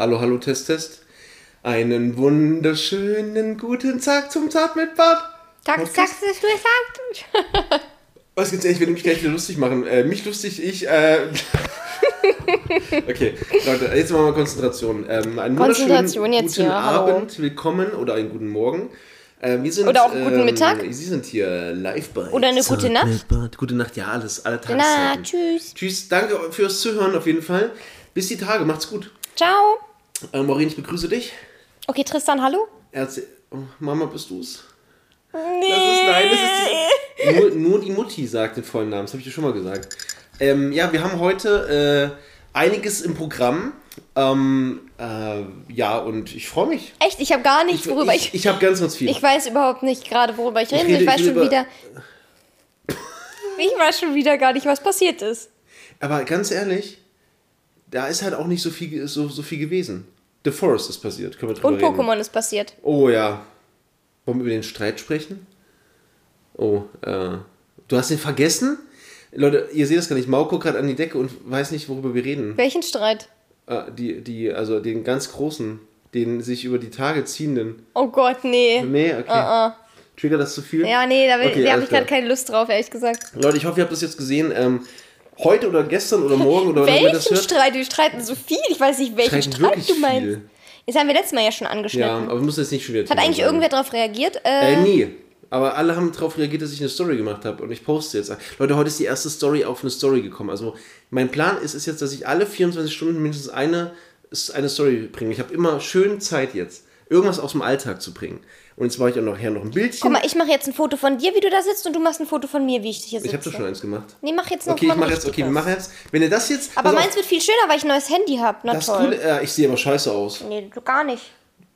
Hallo, hallo, Test, Test. Einen wunderschönen guten Tag zum Tag mit Bad. Tag, Tag, gesagt. Was gibt's ehrlich, ich will mich gleich wieder lustig machen. Äh, mich lustig, ich, äh. okay, Leute, jetzt machen wir Konzentration. Ähm, einen wunderschönen Konzentration jetzt guten hier, hallo. Abend, willkommen oder einen guten Morgen. Äh, wir sind, Oder auch guten ähm, Mittag. Sie sind hier live bei. Oder eine gute Zart Nacht. mit Bart. Gute Nacht, ja, alles, alle Na, Tageszeiten. tschüss. Tschüss, danke fürs Zuhören auf jeden Fall. Bis die Tage, macht's gut. Ciao. Äh, Maureen, ich begrüße dich. Okay, Tristan, hallo? Erzähl, oh, Mama, bist du's? Nee. Das ist, nein, das ist nur, nur die Mutti sagt den vollen Namen, das habe ich dir schon mal gesagt. Ähm, ja, wir haben heute äh, einiges im Programm. Ähm, äh, ja, und ich freue mich. Echt, ich habe gar nichts, worüber ich... ich, ich habe ganz, ganz viel. Ich weiß überhaupt nicht gerade, worüber ich rede. Ich, rede- weiß ich schon rede wieder... Ich weiß schon wieder gar nicht, was passiert ist. Aber ganz ehrlich, da ist halt auch nicht so viel, so, so viel gewesen. The Forest ist passiert, können wir drüber Und reden. Pokémon ist passiert. Oh ja. Wollen wir über den Streit sprechen? Oh, äh. Du hast den vergessen? Leute, ihr seht das gar nicht. Mau guckt gerade an die Decke und weiß nicht, worüber wir reden. Welchen Streit? Äh, die, die, also den ganz großen, den sich über die Tage ziehenden. Oh Gott, nee. Nee, okay. Uh-uh. Trigger das zu viel? Ja, nee, da, Okay, da habe ich gerade keine Lust drauf, ehrlich gesagt. Leute, ich hoffe, ihr habt das jetzt gesehen. Ähm, heute oder gestern oder morgen oder ihr das Welchen hört. Streit? Wir streiten so viel. Ich weiß nicht, welchen Streiten Streit du meinst. viel. Das haben wir letztes Mal ja schon Ja, angeschnitten. aber wir müssen jetzt nicht schon wieder Hat eigentlich sagen. irgendwer darauf reagiert? Äh, Äh, nie. Aber alle haben darauf reagiert, dass ich eine Story gemacht habe und ich poste jetzt. Leute, heute ist die erste Story auf eine Story gekommen. Also mein Plan ist es jetzt, dass ich alle 24 Stunden mindestens eine, eine Story bringe. Ich habe immer schön Zeit jetzt, irgendwas aus dem Alltag zu bringen. Und jetzt mache ich auch nachher noch ein Bildchen. Guck mal, ich mache jetzt ein Foto von dir, wie du da sitzt, und du machst ein Foto von mir, wie ich hier sitze. ich habe doch schon eins gemacht. Nee, mach jetzt noch Okay, mal ich ein mache jetzt, okay, wir machen jetzt, wenn ihr das jetzt... Aber pass auf, meins wird viel schöner, weil ich ein neues Handy habe. Na das toll. cool, äh, ich sehe aber scheiße aus. Nee, du gar nicht.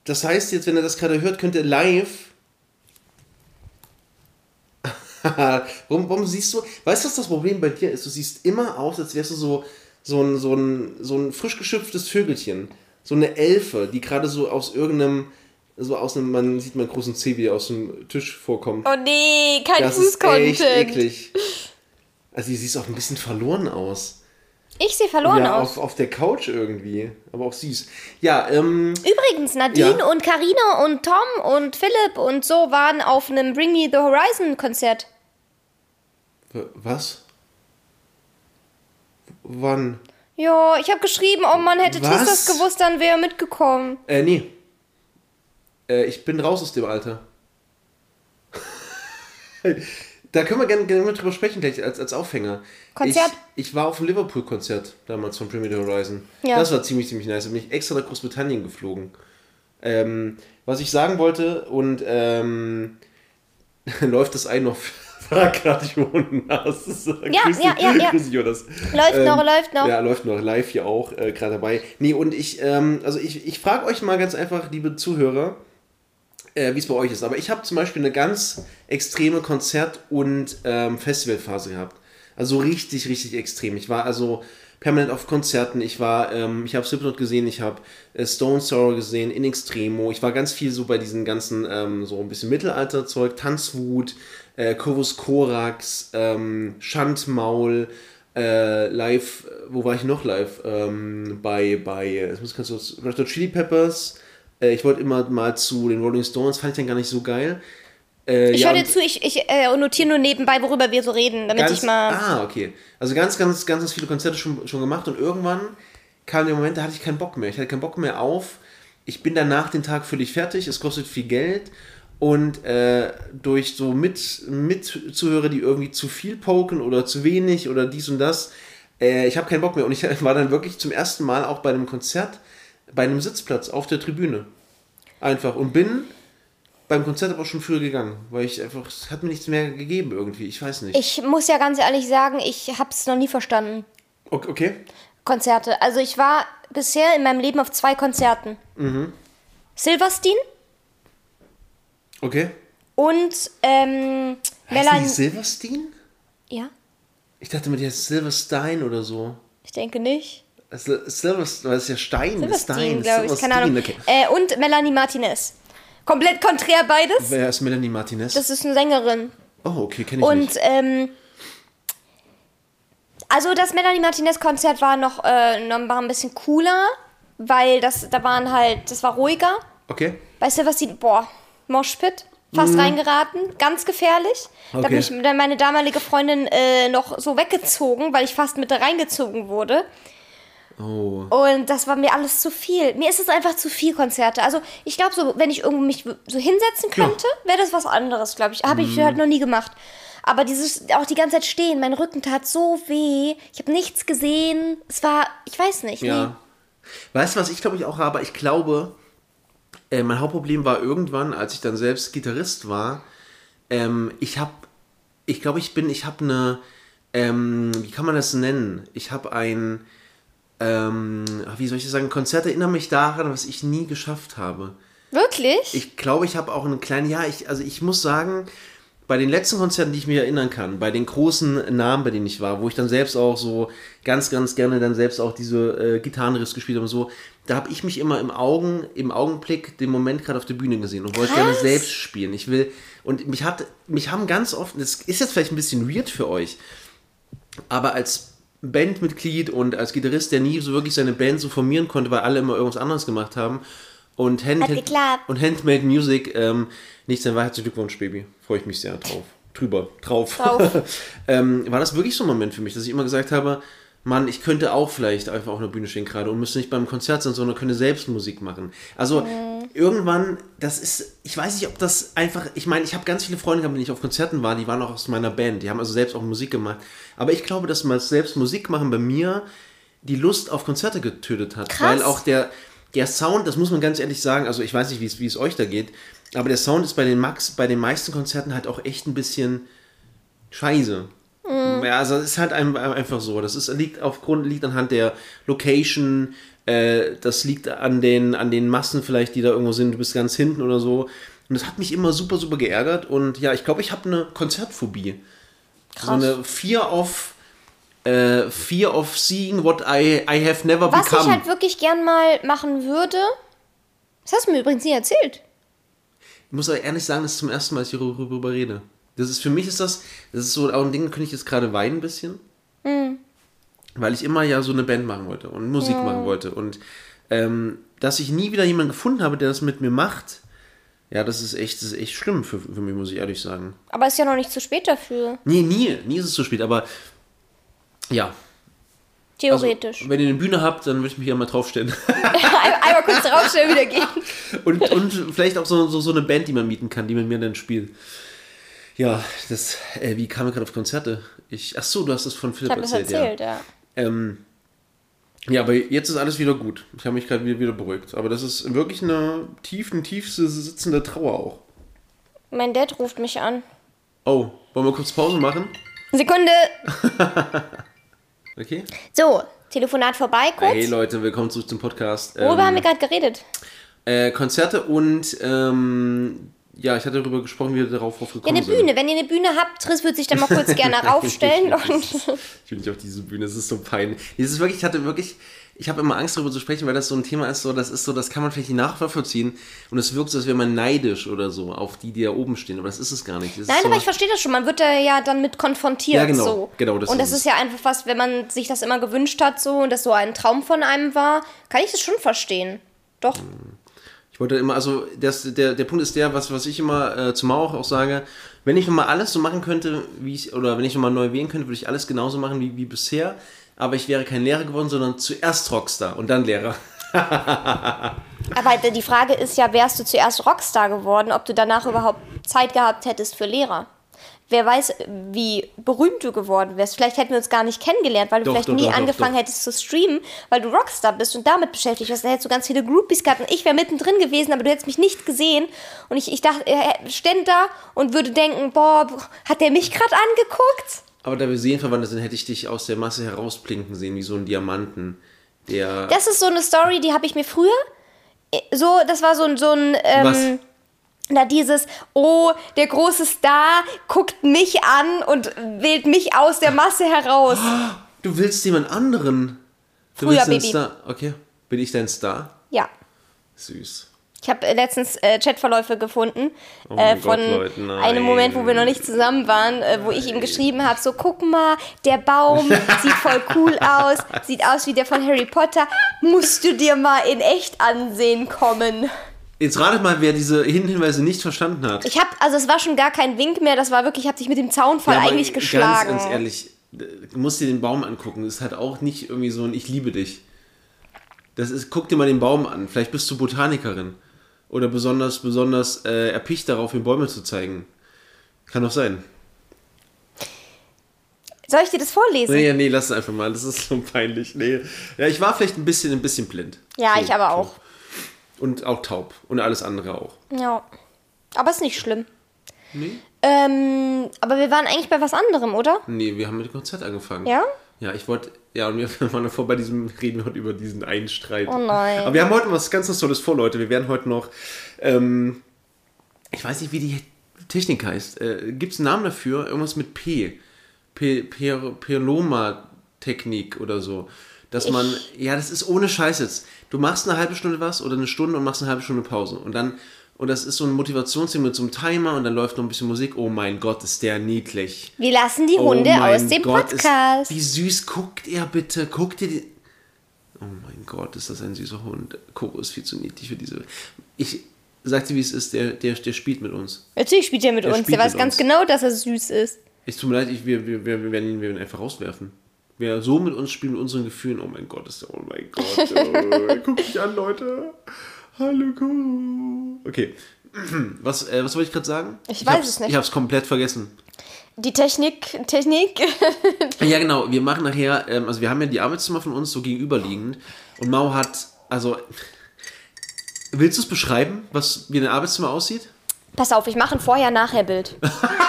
Das heißt jetzt, wenn ihr das gerade hört, könnt ihr live. warum, warum siehst du. Weißt du, was das Problem bei dir ist? Du siehst immer aus, als wärst du so, so, ein, so, ein, so ein frisch geschöpftes Vögelchen. So eine Elfe, die gerade so aus irgendeinem. So aus einem, man sieht meinen großen Zeh, wie er aus dem Tisch vorkommt. Oh nee, kein das ist echt Fußcontent. eklig. Also, sie sieht auch ein bisschen verloren aus. Ich sehe verloren ja, aus. Auf, auf der Couch irgendwie. Aber auch süß. Ja, ähm. Übrigens, Nadine Ja. und Karina und Tom und Philipp und so waren auf einem Bring Me the Horizon Konzert. Was? Wann? Ja, ich habe geschrieben, oh Mann, hätte? Tris das gewusst, dann wäre er mitgekommen. Äh, nee. Äh, ich bin raus aus dem Alter. da können wir gerne, gerne mal drüber sprechen, gleich als, als Aufhänger. Konzert? Ich, ich war auf dem Liverpool-Konzert damals von Premier Horizon. Ja. Das war ziemlich, ziemlich nice. Da bin ich extra nach Großbritannien geflogen. Ähm, was ich sagen wollte, und ähm, läuft das ein noch? Frag gerade Jonas. Ja, ja, ja, ja. Grüß dich, Jonas. Läuft noch, läuft noch. Ähm, Ja, läuft noch live hier auch äh, gerade dabei. Nee, und ich, ähm, also ich, ich frage euch mal ganz einfach, liebe Zuhörer, äh, wie es bei euch ist. Aber ich habe zum Beispiel eine ganz extreme Konzert- und ähm, Festivalphase gehabt. Also richtig, richtig extrem. Ich war also permanent auf Konzerten. Ich war, ähm, ich habe Slipknot gesehen, ich habe äh, Stone Sour gesehen, In Extremo. Ich war ganz viel so bei diesen ganzen, ähm, so ein bisschen Mittelalterzeug, Tanzwut, äh, Corvus Corax, ähm, Schandmaul, äh, live, wo war ich noch live? Ähm, bei, bei, jetzt muss ich ganz kurz, Red Chili Peppers. Äh, ich wollte immer mal zu den Rolling Stones, fand ich dann gar nicht so geil. Äh, Ich ja, höre dir zu, ich, ich äh, notiere nur nebenbei, worüber wir so reden, damit ganz, ich mal. Ah, okay. Also ganz, ganz, ganz, ganz viele Konzerte schon, schon gemacht und irgendwann kam der Moment, da hatte ich keinen Bock mehr. Ich hatte keinen Bock mehr auf. Ich bin danach den Tag völlig fertig, es kostet viel Geld und äh, durch so mit, mit Zuhörer, die irgendwie zu viel poken oder zu wenig oder dies und das, äh, ich habe keinen Bock mehr und ich war dann wirklich zum ersten Mal auch bei einem Konzert, bei einem Sitzplatz auf der Tribüne. Einfach und bin beim Konzert aber schon früher gegangen, weil ich einfach, es hat mir nichts mehr gegeben irgendwie, ich weiß nicht. Ich muss ja ganz ehrlich sagen, ich habe es noch nie verstanden. Okay. Konzerte. Also ich war bisher in meinem Leben auf zwei Konzerten. Mhm. Silverstein Okay. und ähm, Melanie. Silverstein? Ja, Ich dachte mir, die heißt Silverstein oder so. ich denke nicht. Sil- Silverstein, das ist ja Stein. Silverstein, Stein, glaube ich, keine Ahnung. Okay. Äh, und Melanie Martinez. Komplett konträr beides. Wer ist Melanie Martinez? Das ist eine Sängerin. oh, okay, kenne ich Und nicht. ähm, also das Melanie Martinez Konzert war noch, äh, noch war ein bisschen cooler. weil das, da waren halt, das war ruhiger. Okay. Was die, boah, Moshpit, fast reingeraten, ganz gefährlich. Da Mhm. Okay. habe ich dann meine damalige Freundin äh, noch so weggezogen, weil ich fast mit da reingezogen wurde. Oh. Und das war mir alles zu viel. Mir ist es einfach zu viel Konzerte. Also ich glaube, so, wenn ich irgendwo mich so hinsetzen könnte, wäre das was anderes, glaube ich. Habe ich Mhm. halt noch nie gemacht. Aber dieses, auch die ganze Zeit stehen, mein Rücken tat so weh. Ich habe nichts gesehen. Es war, ich weiß nicht. Ja. Nee. Weißt du, was ich glaube ich auch habe? Ich glaube, äh, mein Hauptproblem war irgendwann, als ich dann selbst Gitarrist war, ähm, ich habe, ich glaube, ich bin, ich habe eine, ähm, wie kann man das nennen? Ich habe ein, ähm, wie soll ich das sagen, Konzert erinnern mich daran, was ich nie geschafft habe. Wirklich? Ich glaube, ich habe auch einen kleinen, ja, ich, also ich muss sagen, bei den letzten Konzerten, die ich mir erinnern kann, bei den großen Namen, bei denen ich war, wo ich dann selbst auch so ganz, ganz gerne dann selbst auch diese äh, Gitarrenriffs gespielt habe und so, da habe ich mich immer im Augen, im Augenblick den Moment gerade auf der Bühne gesehen und wollte gerne Krass. selbst spielen. Ich will, und mich hat, mich haben ganz oft, das ist jetzt vielleicht ein bisschen weird für euch, aber als Bandmitglied und als Gitarrist, der nie so wirklich seine Band so formieren konnte, weil alle immer irgendwas anderes gemacht haben. Und, Hand, und Handmade Music, ähm, nichts sein Herzlichen Glückwunsch, Baby. Freue ich mich sehr drauf. Drüber, drauf. Drauf. ähm, war das wirklich so ein Moment für mich, dass ich immer gesagt habe, Mann, ich könnte auch vielleicht einfach auf einer Bühne stehen gerade und müsste nicht beim Konzert sein, sondern könnte selbst Musik machen. Also Mhm. Irgendwann, das ist, ich weiß nicht, ob das einfach, ich meine, ich habe ganz viele Freunde gehabt, wenn ich auf Konzerten war, die waren auch aus meiner Band, die haben also selbst auch Musik gemacht. Aber ich glaube, dass mal selbst Musik machen bei mir die Lust auf Konzerte getötet hat. Krass. Weil auch der, der Sound, das muss man ganz ehrlich sagen, also ich weiß nicht, wie es, wie es euch da geht, aber der Sound ist bei den Max, bei den meisten Konzerten halt auch echt ein bisschen scheiße. Ja, also es ist halt ein, einfach so. Das ist, liegt aufgrund, liegt anhand der Location, äh, das liegt an den, an den Massen vielleicht, die da irgendwo sind, du bist ganz hinten oder so. Und das hat mich immer super, super geärgert. Und ja, ich glaube, ich habe eine Konzertphobie. So eine Fear of, äh, Fear of seeing what I, I have never Was ich become. halt wirklich gern mal machen würde, das hast du mir übrigens nie erzählt. Ich muss aber ehrlich sagen, das ist zum ersten Mal, dass ich darüber rede. Das ist für mich ist das, das ist so auch ein Ding, könnte ich jetzt gerade weinen ein bisschen. Weil ich immer ja so eine Band machen wollte und Musik machen wollte. Und ähm, dass ich nie wieder jemanden gefunden habe, der das mit mir macht, ja, das ist echt, das ist echt schlimm für, für mich, muss ich ehrlich sagen. Aber ist ja noch nicht zu spät dafür. Nee, nie, nie ist es zu spät, aber ja. Also, Theoretisch. wenn ihr eine Bühne habt, dann würde ich mich ja mal draufstellen. Ein- Einmal kurz draufstellen, wieder gehen. Und, und vielleicht auch so, so, so eine Band, die man mieten kann, die mit mir dann spielt. Ja, das, äh, wie kam ich gerade auf Konzerte? Ich, ach so, du hast das von Ich Philipp das erzählt, erzählt, ja. ja. Ähm, ja, aber jetzt ist alles wieder gut. Ich habe mich gerade wieder, wieder beruhigt. Aber das ist wirklich eine tief, eine tief sitzende Trauer auch. Mein Dad ruft mich an. Oh, wollen wir kurz Pause machen? Sekunde. Okay. So, Telefonat vorbei kurz. Hey Leute, willkommen zurück zum Podcast. Worüber haben wir Ähm, gerade geredet? äh, Konzerte und ähm, ja, ich hatte darüber gesprochen, wie wir darauf drauf Ja, gekommen eine sind. Bühne. Wenn ihr eine Bühne habt, Chris würde sich da mal kurz gerne raufstellen. und Ich will nicht auf diese Bühne, es ist so peinlich. Es ist wirklich, ich hatte wirklich, ich habe immer Angst darüber zu sprechen, weil das so ein Thema ist, so, das ist so, das kann man vielleicht nicht nachvollziehen und es wirkt so, als wäre man neidisch oder so auf die, die da oben stehen, aber das ist es gar nicht. Das Nein, ist so, aber ich verstehe das schon. Man wird da ja dann mit konfrontiert. Ja, genau. So. Genau, das und das ist ist ja einfach was, wenn man sich das immer gewünscht hat so und das so ein Traum von einem war, kann ich das schon verstehen. Doch. Ich wollte immer, also das, der, der Punkt ist der, was, was ich immer äh, zu Mauer auch sage, wenn ich nochmal alles so machen könnte, wie ich, oder wenn ich nochmal neu wählen könnte, würde ich alles genauso machen wie, wie bisher, aber ich wäre kein Lehrer geworden, sondern zuerst Rockstar und dann Lehrer. Aber die Frage ist ja, wärst du zuerst Rockstar geworden, ob du danach überhaupt Zeit gehabt hättest für Lehrer? Wer weiß, wie berühmt du geworden wärst. Vielleicht hätten wir uns gar nicht kennengelernt, weil du Doch, vielleicht doch, nie doch, angefangen hättest zu streamen, weil du Rockstar bist und damit beschäftigt warst. Dann hättest du ganz viele Groupies gehabt und ich wäre mittendrin gewesen, aber du hättest mich nicht gesehen. Und ich, ich dachte, er stände da und würde denken, boah, hat der mich gerade angeguckt? Aber da wir seelenverwandt sind, hätte ich dich aus der Masse herausplinken sehen, wie so ein Diamanten, der... Das ist so eine Story, die habe ich mir früher. äh, So, das war so ein, so ein Was? ähm, na dieses, oh, der große Star guckt mich an und wählt mich aus der Masse heraus. Du willst jemand anderen. Du Früher, willst Baby. Star. Okay. Bin ich dein Star? Ja. Süß. Ich habe äh, letztens äh, Chatverläufe gefunden oh äh, von Gott, Leute, einem Moment, wo wir noch nicht zusammen waren, äh, wo ich ihm geschrieben habe, so guck mal, der Baum sieht voll cool aus, sieht aus wie der von Harry Potter, musst du dir mal in echt ansehen kommen. Jetzt ratet mal, wer diese Hinweise nicht verstanden hat. Ich habe, also es war schon gar kein Wink mehr, das war wirklich, ich habe dich mit dem Zaunfall ja, eigentlich geschlagen. Ganz, ganz ehrlich, du musst dir den Baum angucken. Das ist halt auch nicht irgendwie so ein Ich liebe dich. Das ist, guck dir mal den Baum an. Vielleicht bist du Botanikerin oder besonders, besonders äh, erpicht darauf, mir Bäume zu zeigen. Kann doch sein. Soll ich dir das vorlesen? Nee, nee, lass es einfach mal. Das ist so peinlich. Nee. Ja, ich war vielleicht ein bisschen, ein bisschen blind. Ja, so, ich aber auch. Und auch taub. Und alles andere auch. Ja. Aber ist nicht schlimm. Nee. Ähm, aber wir waren eigentlich bei was anderem, oder? Nee, wir haben mit dem Konzert angefangen. Ja? Ja, ich wollte, ja, und wir waren davor bei diesem, reden heute über diesen einen Streit. Oh nein. Aber wir haben heute was ganz Tolles vor, Leute. Wir werden heute noch, ähm, ich weiß nicht, wie die Technik heißt. Äh, Gibt es einen Namen dafür? Irgendwas mit P. P Perloma-Technik oder so. Dass ich man, ja, das ist ohne Scheiß jetzt. Du machst eine halbe Stunde was oder eine Stunde und machst eine halbe Stunde Pause. Und dann und das ist so ein Motivationsding mit so einem Timer und dann läuft noch ein bisschen Musik. Oh mein Gott, ist der niedlich. Wir lassen die Hunde oh aus dem Gott, Podcast. Ist, wie süß guckt er bitte? Guckt ihr die. Oh mein Gott, ist das ein süßer Hund. Coco ist viel zu niedlich für diese. Ich sag dir, wie es ist, der, der, der spielt mit uns. Natürlich spielt er mit der uns. Der weiß ganz uns. genau, dass er süß ist. Es tut mir leid, ich, wir, wir, wir, werden ihn, wir werden ihn einfach rauswerfen. Wer so mit uns spielt, mit unseren Gefühlen, oh mein Gott, ist der, oh mein Gott. Oh, guckt mich an, Leute. Hallo, Kuro. Okay. Was, äh, was wollte ich gerade sagen? Ich, ich weiß es nicht. Ich habe es komplett vergessen. Die Technik, Technik. ja, genau. Wir machen nachher, ähm, also wir haben ja die Arbeitszimmer von uns so gegenüberliegend. Und Mau hat, also, willst du es beschreiben, was wie ein Arbeitszimmer aussieht? Pass auf, ich mache ein Vorher-Nachher-Bild.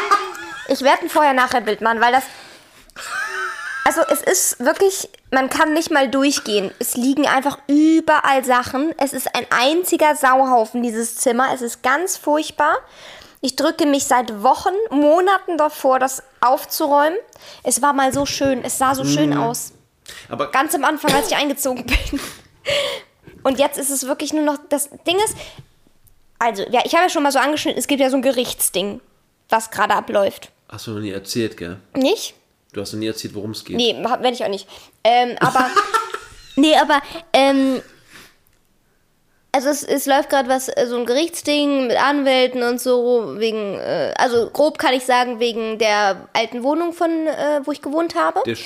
ich werde ein Vorher-Nachher-Bild machen, weil das also es ist wirklich, man kann nicht mal durchgehen. Es liegen einfach überall Sachen. Es ist ein einziger Sauhaufen, dieses Zimmer. Es ist ganz furchtbar. Ich drücke mich seit Wochen, Monaten davor, das aufzuräumen. Es war mal so schön. Es sah so mhm. schön aus. Aber Ganz am Anfang, als ich eingezogen bin. Und jetzt ist es wirklich nur noch, das Ding ist, also, ja, ich habe ja schon mal so angeschnitten, es gibt ja so ein Gerichtsding, was gerade abläuft. Hast du noch nie erzählt, gell? Nicht? Du hast noch nie erzählt, worum es geht. Nee, werde ich auch nicht. Ähm, aber. nee, aber. Ähm, also es, es läuft gerade was, äh, so ein Gerichtsding mit Anwälten und so, wegen, äh, also grob kann ich sagen, wegen der alten Wohnung von, äh, wo ich gewohnt habe. Der,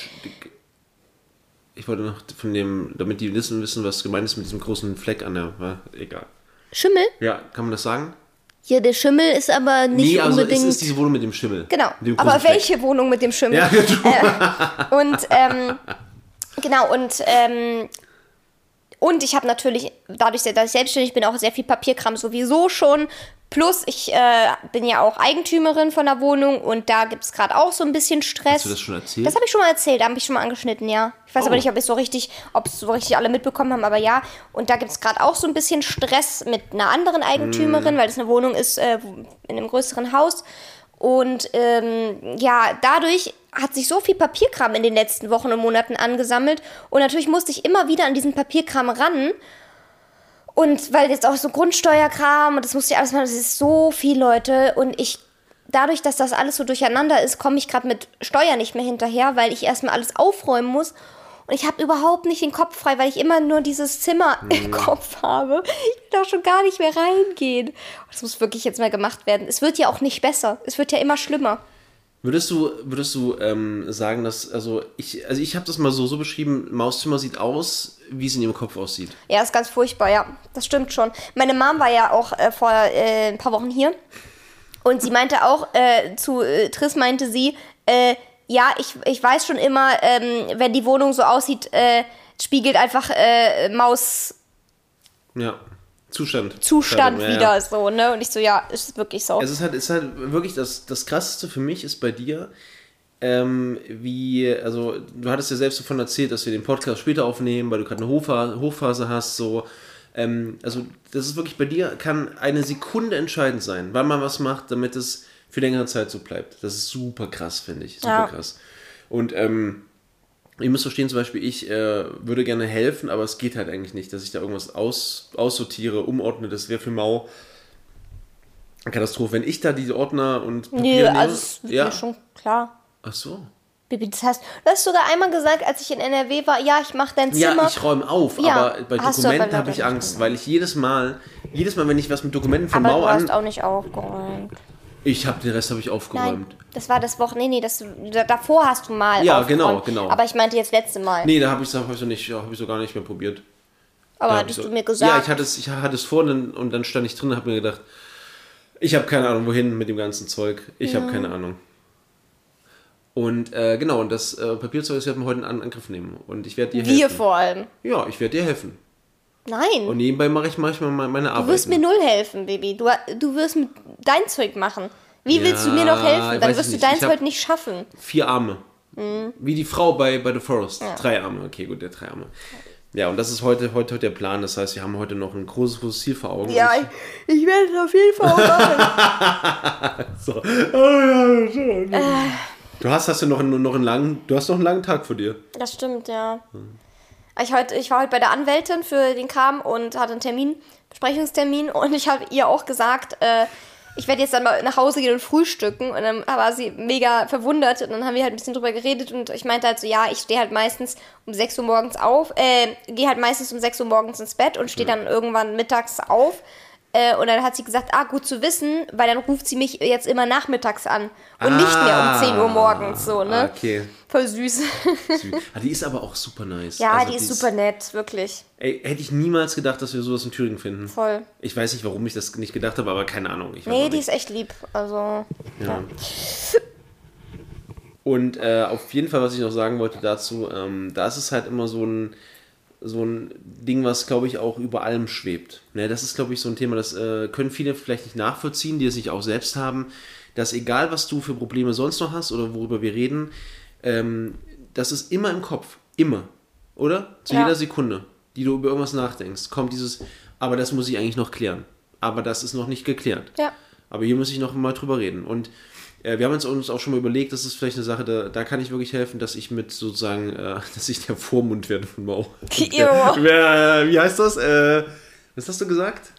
ich wollte noch von dem, damit die wissen, wissen, was gemeint ist mit diesem großen Fleck an der, war egal. Schimmel? Ja, kann man das sagen? Ja, der Schimmel ist aber nicht nee, also unbedingt. Es ist diese Wohnung mit dem Schimmel. Genau. Aber welche Fleck. Wohnung mit dem Schimmel? Ja, äh, und ähm, genau und ähm, und ich habe natürlich, dadurch, dass ich selbstständig bin, auch sehr viel Papierkram sowieso schon. Plus, ich äh, bin ja auch Eigentümerin von der Wohnung und da gibt es gerade auch so ein bisschen Stress. Hast du das schon erzählt? Das habe ich schon mal erzählt, da habe ich schon mal angeschnitten, ja. Ich weiß oh. aber nicht, ob es so richtig, ob es so richtig alle mitbekommen haben, aber ja. Und da gibt es gerade auch so ein bisschen Stress mit einer anderen Eigentümerin, mm. weil es eine Wohnung ist äh, in einem größeren Haus. Und ähm, ja, dadurch hat sich so viel Papierkram in den letzten Wochen und Monaten angesammelt. Und natürlich musste ich immer wieder an diesen Papierkram ran. Und weil jetzt auch so Grundsteuerkram und das musste ich alles machen, das ist so viel, Leute. Und ich, dadurch, dass das alles so durcheinander ist, komme ich gerade mit Steuer nicht mehr hinterher, weil ich erstmal alles aufräumen muss. Und ich habe überhaupt nicht den Kopf frei, weil ich immer nur dieses Zimmer mhm. im Kopf habe. Ich will auch schon gar nicht mehr reingehen. Das muss wirklich jetzt mal gemacht werden. Es wird ja auch nicht besser. Es wird ja immer schlimmer. Würdest du, würdest du ähm, sagen, dass, also ich, also ich habe das mal so, so beschrieben, Mauszimmer sieht aus, wie es in ihrem Kopf aussieht. Ja, ist ganz furchtbar, ja. Das stimmt schon. Meine Mom war ja auch äh, vor äh, ein paar Wochen hier. Und sie meinte auch, äh, zu äh, Triss meinte sie, äh, ja, ich, ich weiß schon immer, ähm, wenn die Wohnung so aussieht, äh, spiegelt einfach Maus. Ja. Zustand. Zustand ja, wieder ja. so, ne? Und ich so, ja, ist wirklich so. Es ist halt, ist halt wirklich das, das Krasseste für mich ist bei dir, ähm, wie, also du hattest ja selbst davon erzählt, dass wir den Podcast später aufnehmen, weil du gerade eine Hochphase, Hochphase hast, so. Ähm, also das ist wirklich bei dir, kann eine Sekunde entscheidend sein, wann man was macht, damit es für längere Zeit so bleibt. Das ist super krass, finde ich. Super ja. krass. Und ähm, Ihr müsst verstehen, zum Beispiel, ich äh, würde gerne helfen, aber es geht halt eigentlich nicht, dass ich da irgendwas aus, aussortiere, umordne. Das wäre für Mau eine Katastrophe. Wenn ich da diese Ordner und Papier Nee, nehme, also es ist ja. mir schon klar. Ach so. Bibi, das hast du hast sogar einmal gesagt, als ich in NRW war, ja, ich mache dein Ja, Zimmer. ich räume auf, Ja, aber bei Dokumenten aber habe ich Angst, weil ich jedes Mal, jedes Mal, wenn ich was mit Dokumenten von aber Mau du hast an, auch nicht aufgeräumt. Ich habe den Rest habe ich Nein, aufgeräumt. das war das Wochen. Nee, nee, das, da- davor hast du mal Ja, aufgeräumt. genau, genau. Aber ich meinte jetzt letzte Mal. Nee, da habe ich es hab ich so nicht, habe ich so gar nicht mehr probiert. aber Da hab hattest so, du mir gesagt. Ja, ich hatte es, ich hatte es vor und dann, stand ich drin und habe mir gedacht, ich habe keine Ahnung, wohin mit dem ganzen Zeug. Ich habe keine Ahnung. Und äh, genau, und das äh, Papierzeug das werden wir heute in An- Angriff nehmen. Und ich werde dir Wir helfen. vor allem. Ja, ich werde dir helfen. Nein. Und nebenbei mache ich manchmal meine Arbeit. Du wirst mir null helfen, Baby. Du, du wirst mit dein Zeug machen. Wie willst du mir noch Ja, helfen? Dann wirst du dein Zeug nicht schaffen. Vier Arme. Mhm. Wie die Frau bei, bei The Forest. Drei Arme. Okay, gut, der drei Arme. Ja, und das ist heute, heute, heute der Plan. Das heißt, wir haben heute noch ein großes, großes Ziel vor Augen. Ja, ich, ich werde es auf jeden Fall machen. so. Oh, ja, schon. Du hast, hast ja noch einen, noch einen langen, du hast noch einen langen Tag vor dir. Das stimmt, ja. Ich, heute, ich war heute bei der Anwältin für den Kram und hatte einen Termin, Besprechungstermin. Und ich habe ihr auch gesagt, äh, ich werde jetzt dann mal nach Hause gehen und frühstücken. Und dann war sie mega verwundert. Und dann haben wir halt ein bisschen drüber geredet. Und ich meinte halt so, ja, ich stehe halt meistens um 6 Uhr morgens auf, äh, gehe halt meistens um 6 Uhr morgens ins Bett und stehe dann irgendwann mittags auf. Äh, und dann hat sie gesagt, ah, gut zu wissen, weil dann ruft sie mich jetzt immer nachmittags an und nicht mehr um 10 Uhr morgens, so, ne? Ah, Okay. Voll süß. Süß. Ah, die ist aber auch super nice. Ja, Also die ist super nett, wirklich. Ey, hätte ich niemals gedacht, dass wir sowas in Thüringen finden. Voll. Ich weiß nicht, warum ich das nicht gedacht habe, aber keine Ahnung. Ich Nee, die ist echt lieb. Also, Ja. Und äh, auf jeden Fall, was ich noch sagen wollte dazu, ähm, da ist es halt immer so ein, so ein Ding, was, glaube ich, auch über allem schwebt. Ne, das ist, glaube ich, so ein Thema, das äh, können viele vielleicht nicht nachvollziehen, die es nicht auch selbst haben, dass egal, was du für Probleme sonst noch hast oder worüber wir reden, ähm, das ist immer im Kopf. Immer. Oder? Zu Ja. jeder Sekunde, die du über irgendwas nachdenkst, kommt dieses, aber das muss ich eigentlich noch klären. Aber das ist noch nicht geklärt. ja. Aber hier muss ich noch mal drüber reden. Und wir haben uns, auch schon mal überlegt, das ist vielleicht eine Sache, da, da kann ich wirklich helfen, dass ich mit sozusagen, äh, dass ich der Vormund werde von Mau. Jo. Wer, wie heißt das? Äh, was hast du gesagt?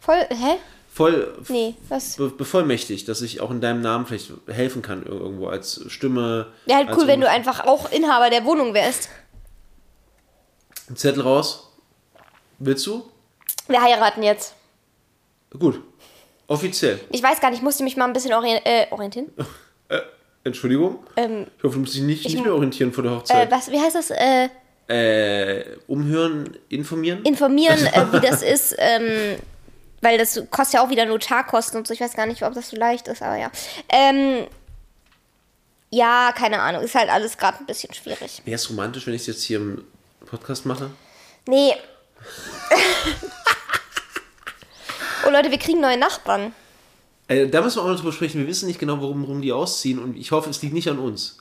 Voll, hä? Voll Nee, was? be bevollmächtigt, dass ich auch in deinem Namen vielleicht helfen kann ir- irgendwo als Stimme. Ja, halt cool, wenn du einfach auch Inhaber der Wohnung wärst. Zettel raus. Willst du? Wir heiraten jetzt. Gut. Offiziell. Ich weiß gar nicht, ich musste mich mal ein bisschen orient äh, orientieren. Äh, Entschuldigung. Ähm, Ich hoffe, du musst dich nicht, nicht mehr orientieren vor der äh, Hochzeit. was, wie heißt das? Äh, Äh, umhören, informieren? informieren, äh, wie das ist. Ähm, weil das kostet ja auch wieder Notarkosten und so. Ich weiß gar nicht, ob das so leicht ist, aber ja. Ähm, ja, keine Ahnung. Ist halt alles gerade ein bisschen schwierig. Wäre es romantisch, wenn ich es jetzt hier im Podcast mache? Nee. oh Leute, wir kriegen neue Nachbarn. Äh, da müssen wir auch noch drüber sprechen. Wir wissen nicht genau, warum, warum die ausziehen und ich hoffe, es liegt nicht an uns.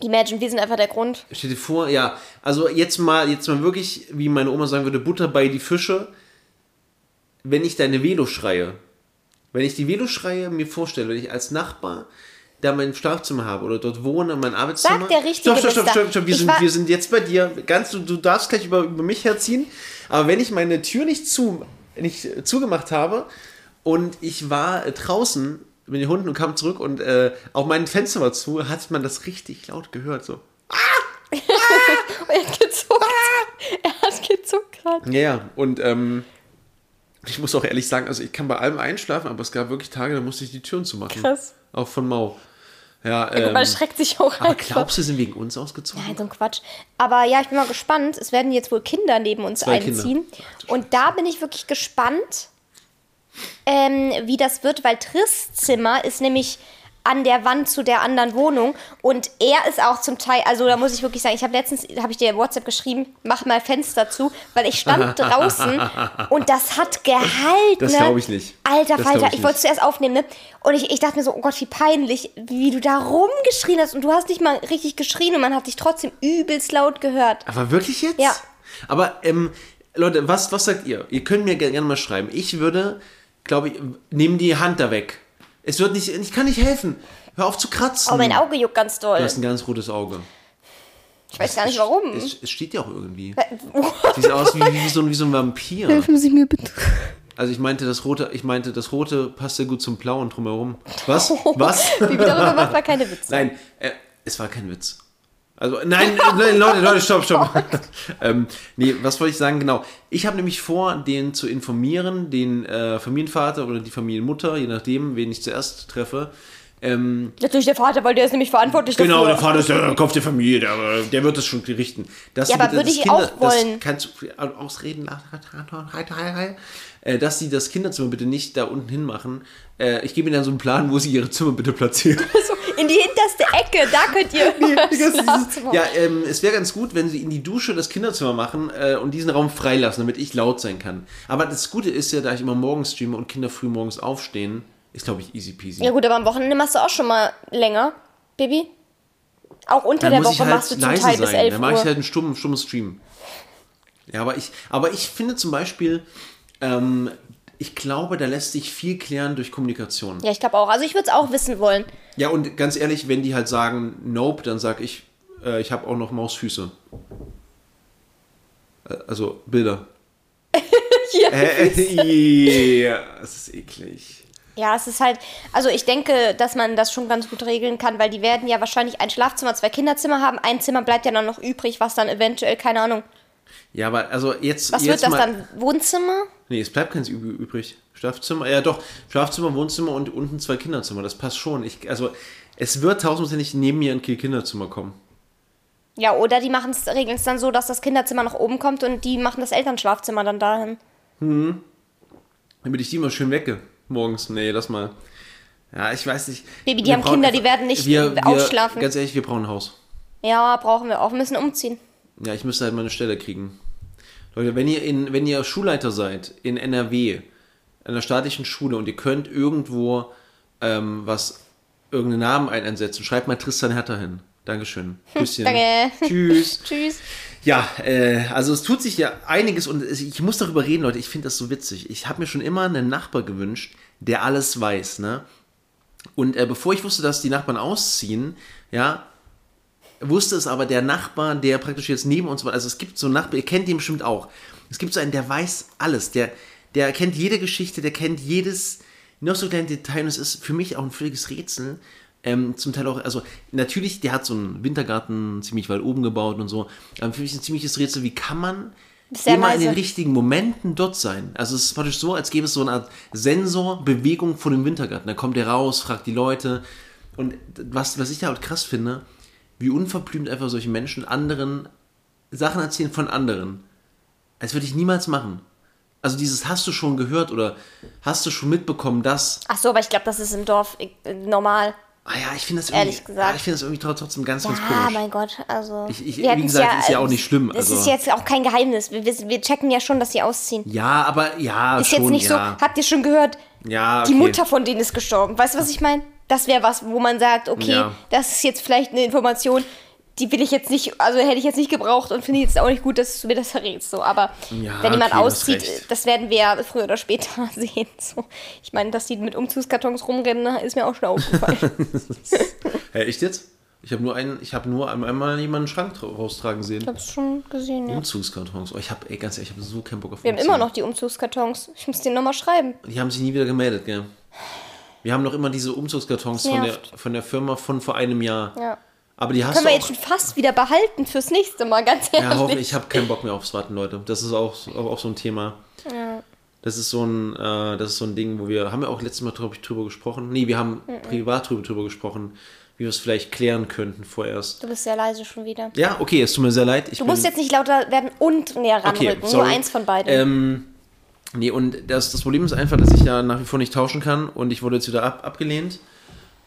Imagine, wir sind einfach der Grund. Stell dir vor, ja, also jetzt mal, jetzt mal wirklich, wie meine Oma sagen würde, Butter bei die Fische. Wenn ich deine Velo schreie, wenn ich die Velo schreie mir vorstelle, wenn ich als Nachbar da mein Schlafzimmer habe oder dort wohne, mein Arbeitszimmer. Sagt der Richtige, Stopp, stopp, stopp, stopp, stopp. Wir, Ich sind, wir sind jetzt bei dir. Ganz, du, du darfst gleich über, über mich herziehen. Aber wenn ich meine Tür nicht, zu, nicht zugemacht habe und ich war äh, draußen mit den Hunden und kam zurück und äh, auch mein Fenster war zu, hat man das richtig laut gehört. So. Er hat gezuckt. Er hat gezuckt gerade. Ja, ja. Und ähm, ich muss auch ehrlich sagen, also ich kann bei allem einschlafen, aber es gab wirklich Tage, da musste ich die Türen zumachen. Krass. Auch von Mau. Ja, Ähm, man schreckt sich auch aber einfach. glaubst du, sie sind wegen uns ausgezogen? Nein, so ein Quatsch. Aber ja, ich bin mal gespannt. Es werden jetzt wohl Kinder neben uns Zwei Kinder. einziehen. Und da bin ich wirklich gespannt, ähm, wie das wird, weil Triss Zimmer ist nämlich an der Wand zu der anderen Wohnung und er ist auch zum Teil, also da muss ich wirklich sagen, ich habe letztens, habe ich dir WhatsApp geschrieben, mach mal Fenster zu, weil ich stand draußen und das hat gehalten. Das ne? glaub ich nicht. Alter Das Falter, ich, ich wollte es zuerst aufnehmen, ne? Und ich, ich dachte mir so, oh Gott, wie peinlich, wie du da rumgeschrien hast und du hast nicht mal richtig geschrien und man hat dich trotzdem übelst laut gehört. Aber wirklich jetzt? Ja. Aber, ähm, Leute, was, was sagt ihr? Ihr könnt mir gerne mal schreiben. Ich würde, glaube ich, nehmen die Hand da weg. Es wird nicht, ich kann nicht helfen. Hör auf zu kratzen. Oh, mein Auge juckt ganz doll. Du hast ein ganz rotes Auge. Ich weiß gar nicht warum. Es, es steht ja auch irgendwie. Sieht aus wie, wie, so, ein- wie so ein Vampir. Helfen Sie mir bitte. Also ich meinte, das rote, ich meinte, das rote passt sehr gut zum blauen drumherum. Was? Was? Bibi, darüber macht man keine Witze. Nein, äh, es war kein Witz. Also, nein, nein Leute, Leute, stopp, stopp. ähm, nee, was wollte ich sagen? Genau. Ich habe nämlich vor, den zu informieren, den äh, Familienvater oder die Familienmutter, je nachdem, wen ich zuerst treffe. Ähm, Natürlich der Vater, weil der ist nämlich verantwortlich genau, der dafür. Vater ist der Kopf der Familie, der, der wird das schon richten. Dass Ja, aber würde das ich auch wollen. Das kannst du ausreden? Äh, dass sie das Kinderzimmer bitte nicht da unten hin machen. Äh, ich gebe ihnen dann so einen Plan, wo sie ihre Zimmer bitte platzieren. In die hinterste Ecke, da könnt ihr das. Ja, ähm, es wäre ganz gut, wenn sie in die Dusche das Kinderzimmer machen äh, und diesen Raum freilassen, damit ich laut sein kann. Aber das Gute ist ja, da ich immer morgens streame und Kinder früh morgens aufstehen, ist, glaube ich, easy peasy. Ja gut, aber am Wochenende machst du auch schon mal länger, Baby. Auch unter dann der Woche halt machst du zum Teil bis sein. 11 Dann mache ich Uhr. halt einen stummen, stummen Stream. Ja, aber ich, aber ich finde zum Beispiel, ähm, ich glaube, da lässt sich viel klären durch Kommunikation. Ja, ich glaube auch. Also ich würde es auch wissen wollen. Ja, und ganz ehrlich, wenn die halt sagen, nope, dann sag ich, äh, ich habe auch noch Mausfüße. Äh, Also Bilder. Hier. Äh, ja, das ist eklig. Ja, es ist halt, also ich denke, dass man das schon ganz gut regeln kann, weil die werden ja wahrscheinlich ein Schlafzimmer, zwei Kinderzimmer haben. Ein Zimmer bleibt ja dann noch übrig, was dann eventuell, keine Ahnung. Ja, aber also jetzt. Was jetzt wird das mal, dann? Wohnzimmer? Nee, es bleibt keins üb- übrig. Schlafzimmer, ja doch, Schlafzimmer, Wohnzimmer und unten zwei Kinderzimmer, das passt schon. Ich, also, es wird tausendprozentig neben mir ein Kinderzimmer kommen. Ja, oder die machen's, regeln es dann so, dass das Kinderzimmer nach oben kommt und die machen das Elternschlafzimmer dann dahin. Damit ich die mal schön wecke. Morgens. Nee, lass mal. Ja, ich weiß nicht. Baby, die Wir haben brauchen Kinder, die werden nicht wir, wir, ausschlafen. Ganz ehrlich, wir brauchen ein Haus. Ja, brauchen wir auch. Wir müssen umziehen. Ja, ich müsste halt mal eine Stelle kriegen. Leute, wenn ihr, in, wenn ihr Schulleiter seid in NRW, einer staatlichen Schule und ihr könnt irgendwo ähm, was, irgendeinen Namen ein- einsetzen, schreibt mal Tristan Hertha hin. Dankeschön. Küsschen. Danke. Tschüss. Tschüss. Ja, äh, also es tut sich ja einiges und ich muss darüber reden, Leute. Ich finde das so witzig. Ich habe mir schon immer einen Nachbar gewünscht, der alles weiß, ne? Und äh, bevor ich wusste, dass die Nachbarn ausziehen, ja, wusste es aber der Nachbar, der praktisch jetzt neben uns war. Also es gibt so einen Nachbar, ihr kennt den bestimmt auch. Es gibt so einen, der weiß alles. Der, der kennt jede Geschichte, der kennt jedes noch so kleine Detail. Und es ist für mich auch ein völliges Rätsel. Ähm, zum Teil auch, also natürlich, der hat so einen Wintergarten ziemlich weit oben gebaut und so. Aber für mich ein ziemliches Rätsel, wie kann man Sehr immer in leise. den richtigen Momenten dort sein? Also es ist praktisch so, als gäbe es so eine Art Sensorbewegung vor dem Wintergarten. Da kommt der raus, fragt die Leute. Und was, was ich da halt krass finde, wie unverblümt einfach solche Menschen anderen Sachen erzählen von anderen. Als würde ich niemals machen. Also dieses hast du schon gehört oder hast du schon mitbekommen, dass. Ach so, aber ich glaube, das ist im Dorf äh, normal. Ah ja, ich finde das irgendwie, Ehrlich gesagt. Ja, ich finde das irgendwie trotzdem ganz, ganz Ja, komisch. mein Gott, also. Ich- ich- wie gesagt, ist ja auch nicht schlimm, Es also- ist jetzt auch kein Geheimnis. Wir, wir, wir checken ja schon, dass sie ausziehen. Ja, aber ja, Ist schon, jetzt nicht ja. so, habt ihr schon gehört, Ja, okay. die Mutter von denen ist gestorben. Weißt du, was ich meine? Das wäre was, wo man sagt, okay, Ja. das ist jetzt vielleicht eine Information, die will ich jetzt nicht, also hätte ich jetzt nicht gebraucht und finde jetzt auch nicht gut, dass du mir das verrätst. So. Aber Ja, wenn jemand okay, auszieht, das werden wir ja früher oder später sehen. So. Ich meine, dass die mit Umzugskartons rumrennen, ist mir auch schon aufgefallen. Hä, echt jetzt? Ich habe nur einen, ich habe nur einmal jemanden Schrank tra- raustragen sehen. ich hab's schon gesehen, ja. Umzugskartons. Oh, ich habe, ey, ganz ehrlich, ich habe so keinen Bock auf Wir haben immer noch die Umzugskartons. Ich muss denen nochmal schreiben. Die haben sich nie wieder gemeldet, gell? Wir haben noch immer diese Umzugskartons von der, von der Firma von vor einem Jahr. Ja. Aber die hast Können du wir auch, jetzt schon fast wieder behalten fürs nächste Mal, ganz ehrlich. Ja, hoffentlich. Ich habe keinen Bock mehr aufs Warten, Leute. Das ist auch, auch, auch so ein Thema. Das ist so ein, äh, das ist so ein Ding, wo wir, haben wir auch letztes Mal, ich, drüber gesprochen. Nee, wir haben privat drüber, drüber gesprochen, wie wir es vielleicht klären könnten vorerst. Du bist sehr leise schon wieder. Ja, okay, es tut mir sehr leid. Ich Du musst jetzt nicht lauter werden und näher okay, ranrücken. Nur sorry. eins von beiden. Ähm, nee, und das, das Problem ist einfach, dass ich ja nach wie vor nicht tauschen kann und ich wurde jetzt wieder ab, abgelehnt.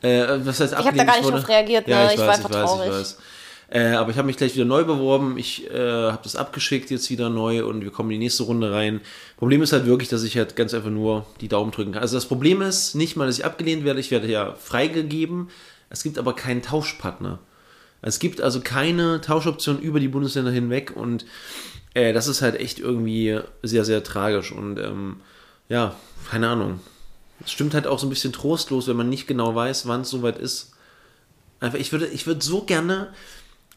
Äh, was heißt hab da abgelehnt? gar nicht wurde, drauf reagiert, Ja, ne? ich, Ich war weiß, ich einfach weiß, ich traurig. weiß. Äh, aber ich habe mich gleich wieder neu beworben. Ich äh, habe das abgeschickt jetzt wieder neu und wir kommen in die nächste Runde rein. Problem ist halt wirklich, dass ich halt ganz einfach nur die Daumen drücken kann. Also das Problem ist nicht mal, dass ich abgelehnt werde. Ich werde ja freigegeben. Es gibt aber keinen Tauschpartner. Es gibt also keine Tauschoption über die Bundesländer hinweg und äh, das ist halt echt irgendwie sehr, sehr tragisch und ähm, ja, keine Ahnung. Es stimmt halt auch so ein bisschen trostlos, wenn man nicht genau weiß, wann es soweit ist. Einfach, ich würde, ich würde so gerne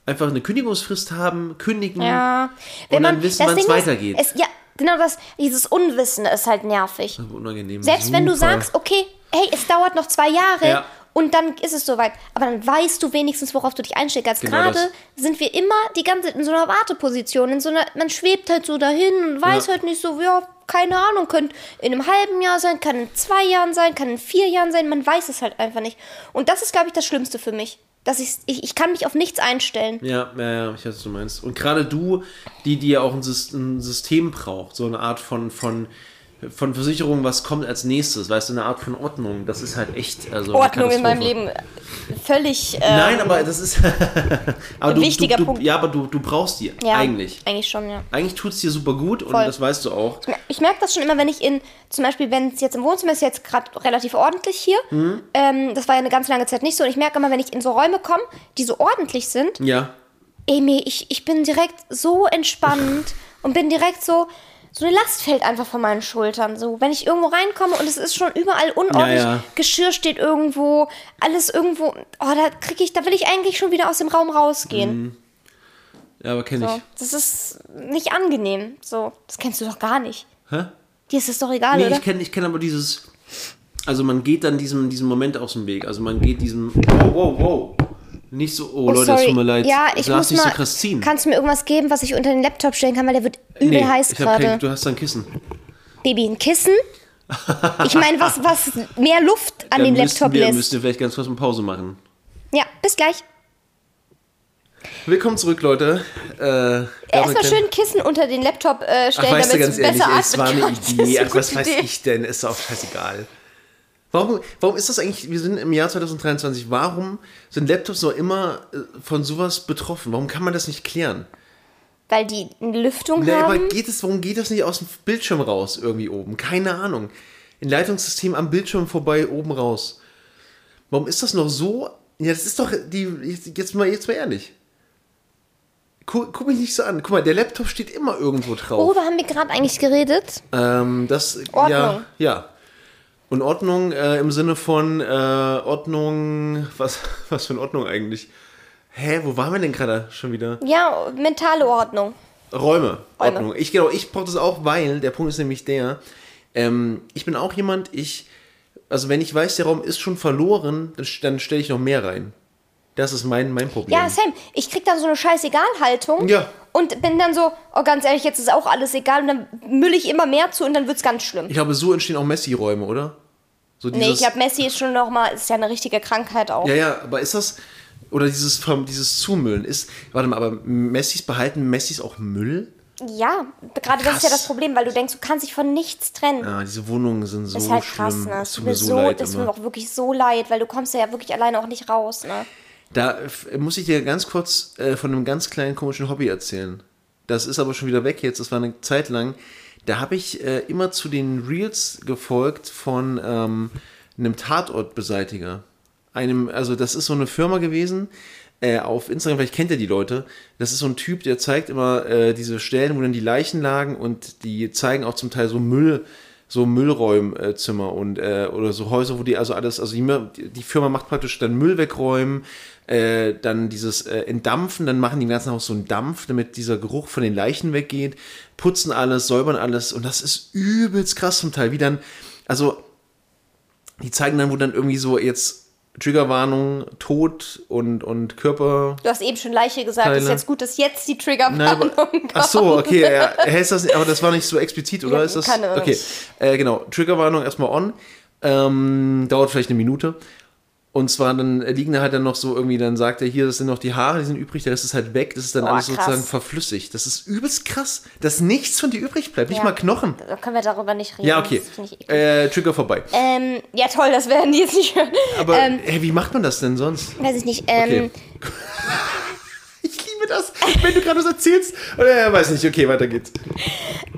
einfach eine Kündigungsfrist haben, kündigen Ja. und dann wissen, wann es ist, weitergeht. Es, ja, genau das, dieses Unwissen ist halt nervig. Unangenehm. Selbst wenn du Super. sagst, okay, hey, es dauert noch zwei Jahre Ja. und dann ist es soweit. Aber dann weißt du wenigstens, worauf du dich einstellst. Als Genau gerade sind wir immer die ganze Zeit in so einer Warteposition, in so einer, man schwebt halt so dahin und weiß Ja. halt nicht so, ja, keine Ahnung, könnte in einem halben Jahr sein, kann in zwei Jahren sein, kann in vier Jahren sein, man weiß es halt einfach nicht. Und das ist, glaube ich, das Schlimmste für mich. Dass ich, ich, ich kann mich auf nichts einstellen. Ja, ja, ja, ich weiß, was du meinst. Und gerade du, die, die ja auch ein System braucht, so eine Art von, von, von Versicherung, was kommt als nächstes, weißt du, eine Art von Ordnung, das ist halt echt. Also Ordnung in meinem. Leben völlig. Äh, Nein, aber das ist. aber du, wichtiger du, du, Punkt. Ja, aber du, du brauchst die ja, eigentlich. Eigentlich schon, ja. Eigentlich tut es dir super gut und Voll. das weißt du auch. Ich merke das schon immer, wenn ich in, zum Beispiel, wenn es jetzt im Wohnzimmer ist, jetzt gerade relativ ordentlich hier. Mhm. Ähm, das war ja eine ganz lange Zeit nicht so. Und ich merke immer, wenn ich in so Räume komme, die so ordentlich sind, Ja. ey, ich, ich bin direkt so entspannt und bin direkt so, so eine Last fällt einfach von meinen Schultern. So, wenn ich irgendwo reinkomme und es ist schon überall unordentlich, Ja, ja. Geschirr steht irgendwo, alles irgendwo, oh, da kriege ich, da will ich eigentlich schon wieder aus dem Raum rausgehen. Ja, aber kenne So, ich. das ist nicht angenehm. So, das kennst du doch gar nicht. Hä? Dir ist es doch egal, Nee, oder? ich kenne ich kenn aber dieses. Also man geht dann diesem, diesem Moment aus dem Weg. Also man geht diesem. Wow, wow, wow. Nicht so, oh, Leute, es tut mir leid. Ja, ich du darfst muss nicht mal. so krass ziehen. Kannst du mir irgendwas geben, was ich unter den Laptop stellen kann, weil der wird übel Nee, heiß gerade. Du hast da ein Kissen. Baby, ein Kissen? Ich meine, was, was mehr Luft an den Laptop wir, lässt. müssten wir vielleicht ganz kurz eine Pause machen. Ja, bis gleich. Willkommen zurück, Leute. Äh, Erstmal schön Kissen unter den Laptop äh, stellen, damit es ehrlich, besser es war eine atmen. Idee. Ach, was weiß ich denn? Ist auch scheißegal. Warum, warum ist das eigentlich, wir sind im Jahr 2023, warum sind Laptops noch immer äh, von sowas betroffen? Warum kann man das nicht klären? Weil die eine Lüftung aber haben. geht es, warum geht das nicht aus dem Bildschirm raus irgendwie oben? Keine Ahnung. Ein Leitungssystem am Bildschirm vorbei, oben raus. Warum ist das noch so? Ja, das ist doch die. Jetzt, jetzt mal, jetzt mal ehrlich. Guck, guck mich nicht so an. Guck mal, der Laptop steht immer irgendwo drauf. Worüber haben wir gerade eigentlich geredet? Ähm, das, Ordnung. Ja, ja. Und Ordnung äh, im Sinne von äh, Ordnung, was, was für eine Ordnung eigentlich? Hä, wo waren wir denn gerade schon wieder? Ja, mentale Ordnung. Räume, Räume. Ordnung. Ich genau, ich brauche das auch, weil der Punkt ist nämlich der, ähm, ich bin auch jemand, ich, also wenn ich weiß, der Raum ist schon verloren, dann, dann stelle ich noch mehr rein. Das ist mein, mein Problem. Ja, Sam, ich krieg dann so eine Scheißegal-Haltung. Ja. Und bin dann so, oh, ganz ehrlich, jetzt ist auch alles egal. Und dann müll ich immer mehr zu und dann wird's ganz schlimm. Ich glaube, so entstehen auch Messi-Räume, oder? So nee, dieses, ich glaube, Messi ist schon noch mal, ist ja eine richtige Krankheit auch. Ja, ja, aber ist das, oder dieses, dieses Zumüllen, ist, warte mal, aber Messis behalten Messis auch Müll? Ja, gerade das ist ja das Problem, weil du denkst, du kannst dich von nichts trennen. Ah, diese Wohnungen sind so ist halt schlimm. krass, ne? Es Es tut mir so so, leid das tut mir auch wirklich so leid, weil du kommst ja wirklich alleine auch nicht raus, ne? Da muss ich dir ganz kurz äh, von einem ganz kleinen komischen Hobby erzählen. Das ist aber schon wieder weg jetzt, das war eine Zeit lang. Da habe ich äh, immer zu den Reels gefolgt von ähm, einem Tatortbeseitiger. Einem, also das ist so eine Firma gewesen, äh, auf Instagram, vielleicht kennt ihr die Leute. Das ist so ein Typ, der zeigt immer äh, diese Stellen, wo dann die Leichen lagen und die zeigen auch zum Teil so Müll, so Müllräumzimmer und äh, oder so Häuser, wo die also alles, also die, die Firma macht praktisch dann Müll wegräumen, äh, dann dieses äh, Entdampfen, dann machen die im ganzen Haus so einen Dampf, damit dieser Geruch von den Leichen weggeht, putzen alles, säubern alles und das ist übelst krass zum Teil, wie dann, also die zeigen dann, wo dann irgendwie so jetzt Triggerwarnung, Tod und, und Körper. Du hast eben schon Leiche gesagt, Teile. ist jetzt gut, dass jetzt die Triggerwarnung kommt. ach so, okay, ja, ist das, aber das war nicht so explizit, oder? Ja, ist das? keine Ahnung. Okay, äh, genau. Triggerwarnung erstmal on. Ähm, dauert vielleicht eine Minute. Und zwar dann liegen da halt dann noch so irgendwie, dann sagt er hier, das sind noch die Haare, die sind übrig, der Rest ist halt weg, das ist dann Boah, alles krass. sozusagen verflüssigt. Das ist übelst krass, dass nichts von dir übrig bleibt, nicht Ja. mal Knochen. Da können wir darüber nicht reden. Ja, okay. Äh, Trigger vorbei. ähm, ja, toll, das werden die jetzt nicht hören. Aber ähm, hey, wie macht man das denn sonst? weiß ich nicht. Ähm, Okay. Liebe das, wenn du gerade was erzählst. Oder, weiß nicht, okay, weiter geht's.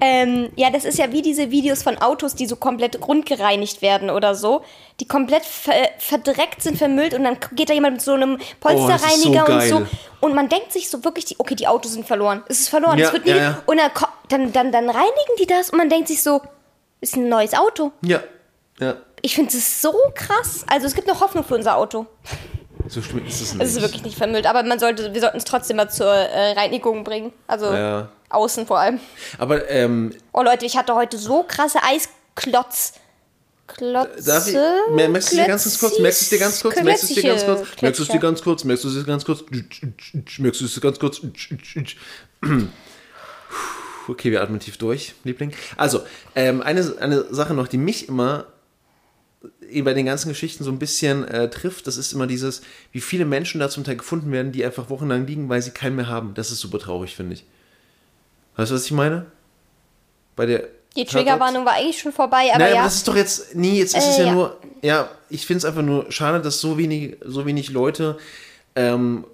Ähm, ja, das ist ja wie diese Videos von Autos, die so komplett grundgereinigt werden oder so, die komplett ver verdreckt sind, vermüllt und dann geht da jemand mit so einem Polsterreiniger Oh, das und so. so. Und man denkt sich so wirklich, die, okay, die Autos sind verloren. Es ist verloren, Ja, es wird nie. ja, ja. Und dann, dann, dann reinigen die das und man denkt sich so, ist ein neues Auto. Ja, ja. Ich finde es so krass. Also es gibt noch Hoffnung für unser Auto. So schlimm ist es nicht. Es ist wirklich nicht vermüllt, aber man sollte, wir sollten es trotzdem mal zur äh, Reinigung bringen. Also Ja. außen vor allem. Aber ähm, Oh Leute, ich hatte heute so krasse Eisklotz. Klotze? darf ich, mer- merkst du dir ganz kurz? Merkst du dir ganz kurz? Merkst du es dir ganz kurz? Merkst du es dir ganz kurz? Merkst du dir ganz kurz? Merkst du dir ganz kurz? Okay, wir atmen tief durch, Liebling. Also, ähm, eine, eine Sache noch, die mich immer bei den ganzen Geschichten so ein bisschen äh, trifft, das ist immer dieses, wie viele Menschen da zum Teil gefunden werden, die einfach wochenlang liegen, weil sie keinen mehr haben. Das ist super traurig, finde ich. Weißt du, was ich meine? Bei der Die Triggerwarnung war eigentlich schon vorbei, aber Nein, ja. aber das ist doch jetzt, nee, jetzt ist Äh, es ja, ja. nur, ja, ich finde es einfach nur schade, dass so wenig, so wenig Leute, ähm,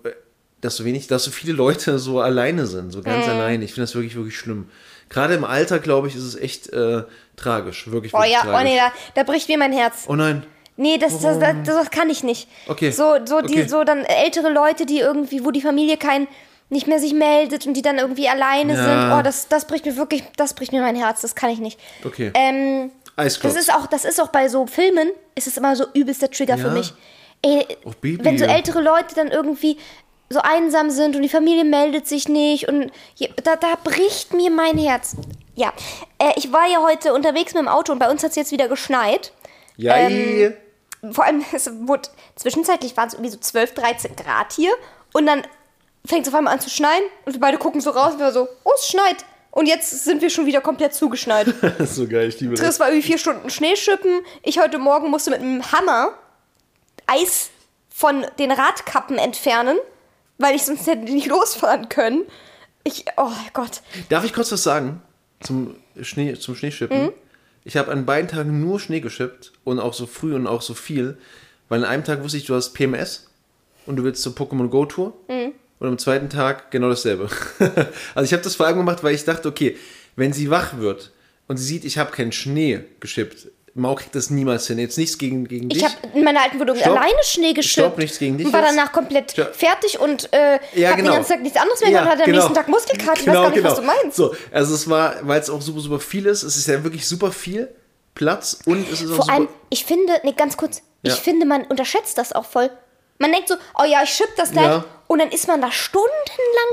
dass so wenig, dass so viele Leute so alleine sind, so Mhm. ganz alleine. Ich finde das wirklich, wirklich schlimm. Gerade im Alter, glaube ich, ist es echt äh, tragisch, wirklich, oh wirklich ja, oh tragisch. nee, da, da bricht mir mein Herz. Oh nein, Nee, das, das, das, das kann ich nicht. Okay. So, so, die, Okay. so dann ältere Leute, die irgendwie, wo die Familie kein nicht mehr sich meldet und die dann irgendwie alleine Ja. sind. Oh, das, das bricht mir wirklich, das bricht mir mein Herz. Das kann ich nicht. okay. Ähm, Eisklotz. das ist auch, das ist auch bei so Filmen, ist es immer so übelster Trigger für Ja. mich. Ey, Oh, wenn so ältere Leute dann irgendwie so einsam sind und die Familie meldet sich nicht und je- da, da bricht mir mein Herz. Ja, äh, ich war ja heute unterwegs mit dem Auto und bei uns hat es jetzt wieder geschneit. ja, ähm, Vor allem, es wurde, zwischenzeitlich waren es irgendwie so 12, 13 Grad hier und dann fängt es auf einmal an zu schneien und wir beide gucken so raus und wir so, oh, es schneit. Und jetzt sind wir schon wieder komplett zugeschneit. das ist so geil, ich liebe das. Chris war irgendwie vier Stunden Schneeschippen. Ich heute Morgen musste mit einem Hammer Eis von den Radkappen entfernen, weil ich sonst hätte nicht losfahren können. Ich, oh Gott. Darf ich kurz was sagen zum, Schnee, zum Schneeschippen? Mhm. Ich habe an beiden Tagen nur Schnee geschippt und auch so früh und auch so viel, weil an einem Tag wusste ich, du hast PMS und du willst zur Pokémon Go Tour Mhm. und am zweiten Tag genau dasselbe. also ich habe das vor allem gemacht, weil ich dachte, okay, wenn sie wach wird und sie sieht, ich habe keinen Schnee geschippt, Mau kriegt das niemals hin. Jetzt nichts gegen, gegen dich. Ich habe in meiner alten Wohnung Stopp. alleine Schnee geschippt. Stopp, nichts gegen dich Und war jetzt. danach komplett Stopp. fertig und äh, Ja, genau. den ganzen Tag nichts anderes mehr gemacht. Hatte am nächsten Tag Muskelkater. Ich weiß gar nicht, was du meinst. So, also es war, weil es auch super, super viel ist, es ist ja wirklich super viel Platz und es ist auch Vor super... allem, ich finde, nee, ganz kurz, Ja. ich finde, man unterschätzt das auch voll. Man denkt so, oh ja, ich schipp das gleich. Ja. Und dann ist man da stundenlang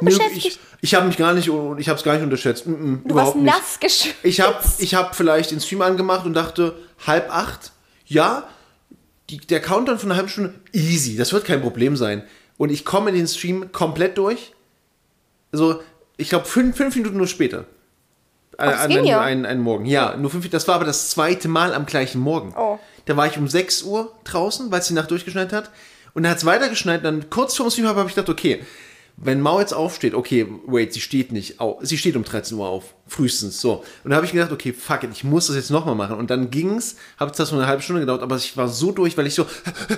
Nö, beschäftigt. ich ich habe mich gar nicht, ich habe es gar nicht unterschätzt. Mm, mm, du warst nicht. nass geschwitzt. Ich habe ich hab vielleicht den Stream angemacht und dachte, halb acht, ja, die, der Countdown von einer halben Stunde, easy, das wird kein Problem sein. Und ich komme in den Stream komplett durch. Also, ich glaube, fünf, fünf Minuten nur später. Äh, an einem, ja. einen, einen Morgen. Ja, nur fünf Das war aber das zweite Mal am gleichen Morgen. Oh. Da war ich um 6 Uhr draußen, weil es die Nacht durchgeschneit hat. Und dann hat es weitergeschneit. Dann kurz vorm Stream habe hab ich gedacht, okay, wenn Mau jetzt aufsteht, okay, wait, sie steht nicht auf. Sie steht um 13 Uhr auf. Frühestens. So. Und da habe ich gedacht, okay, fuck it, ich muss das jetzt nochmal machen. Und dann ging's, habe es das so eine halbe Stunde gedauert, aber ich war so durch, weil ich so.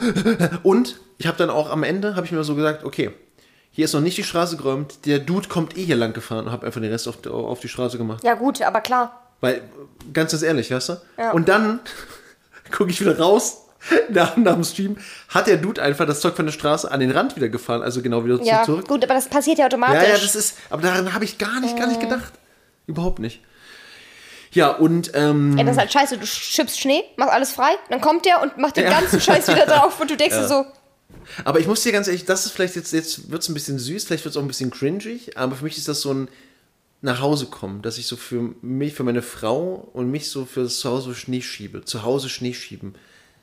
Und ich habe dann auch am Ende, habe ich mir so gesagt, okay, hier ist noch nicht die Straße geräumt, der Dude kommt eh hier lang gefahren und habe einfach den Rest auf, auf die Straße gemacht. Ja gut, aber klar. Weil, ganz, ganz ehrlich, weißt du? Ja. Und dann gucke ich wieder raus nach, nach dem Stream, hat der Dude einfach das Zeug von der Straße an den Rand wieder gefahren, also genau wieder Ja, zurück. gut, aber das passiert ja automatisch. Ja, ja, das ist, aber daran habe ich gar nicht, gar nicht gedacht. Überhaupt nicht. Ja, und, ähm, Ja, das ist halt scheiße. Du schippst Schnee, machst alles frei, dann kommt der und macht den Ja. ganzen Scheiß wieder drauf und du denkst dir so, aber ich muss dir ganz ehrlich, das ist vielleicht jetzt, jetzt wird es ein bisschen süß, vielleicht wird es auch ein bisschen cringig, aber für mich ist das so ein nach Hause kommen, dass ich so für mich, für meine Frau und mich so für das Zuhause Schnee schiebe. Zu Hause Schnee schieben.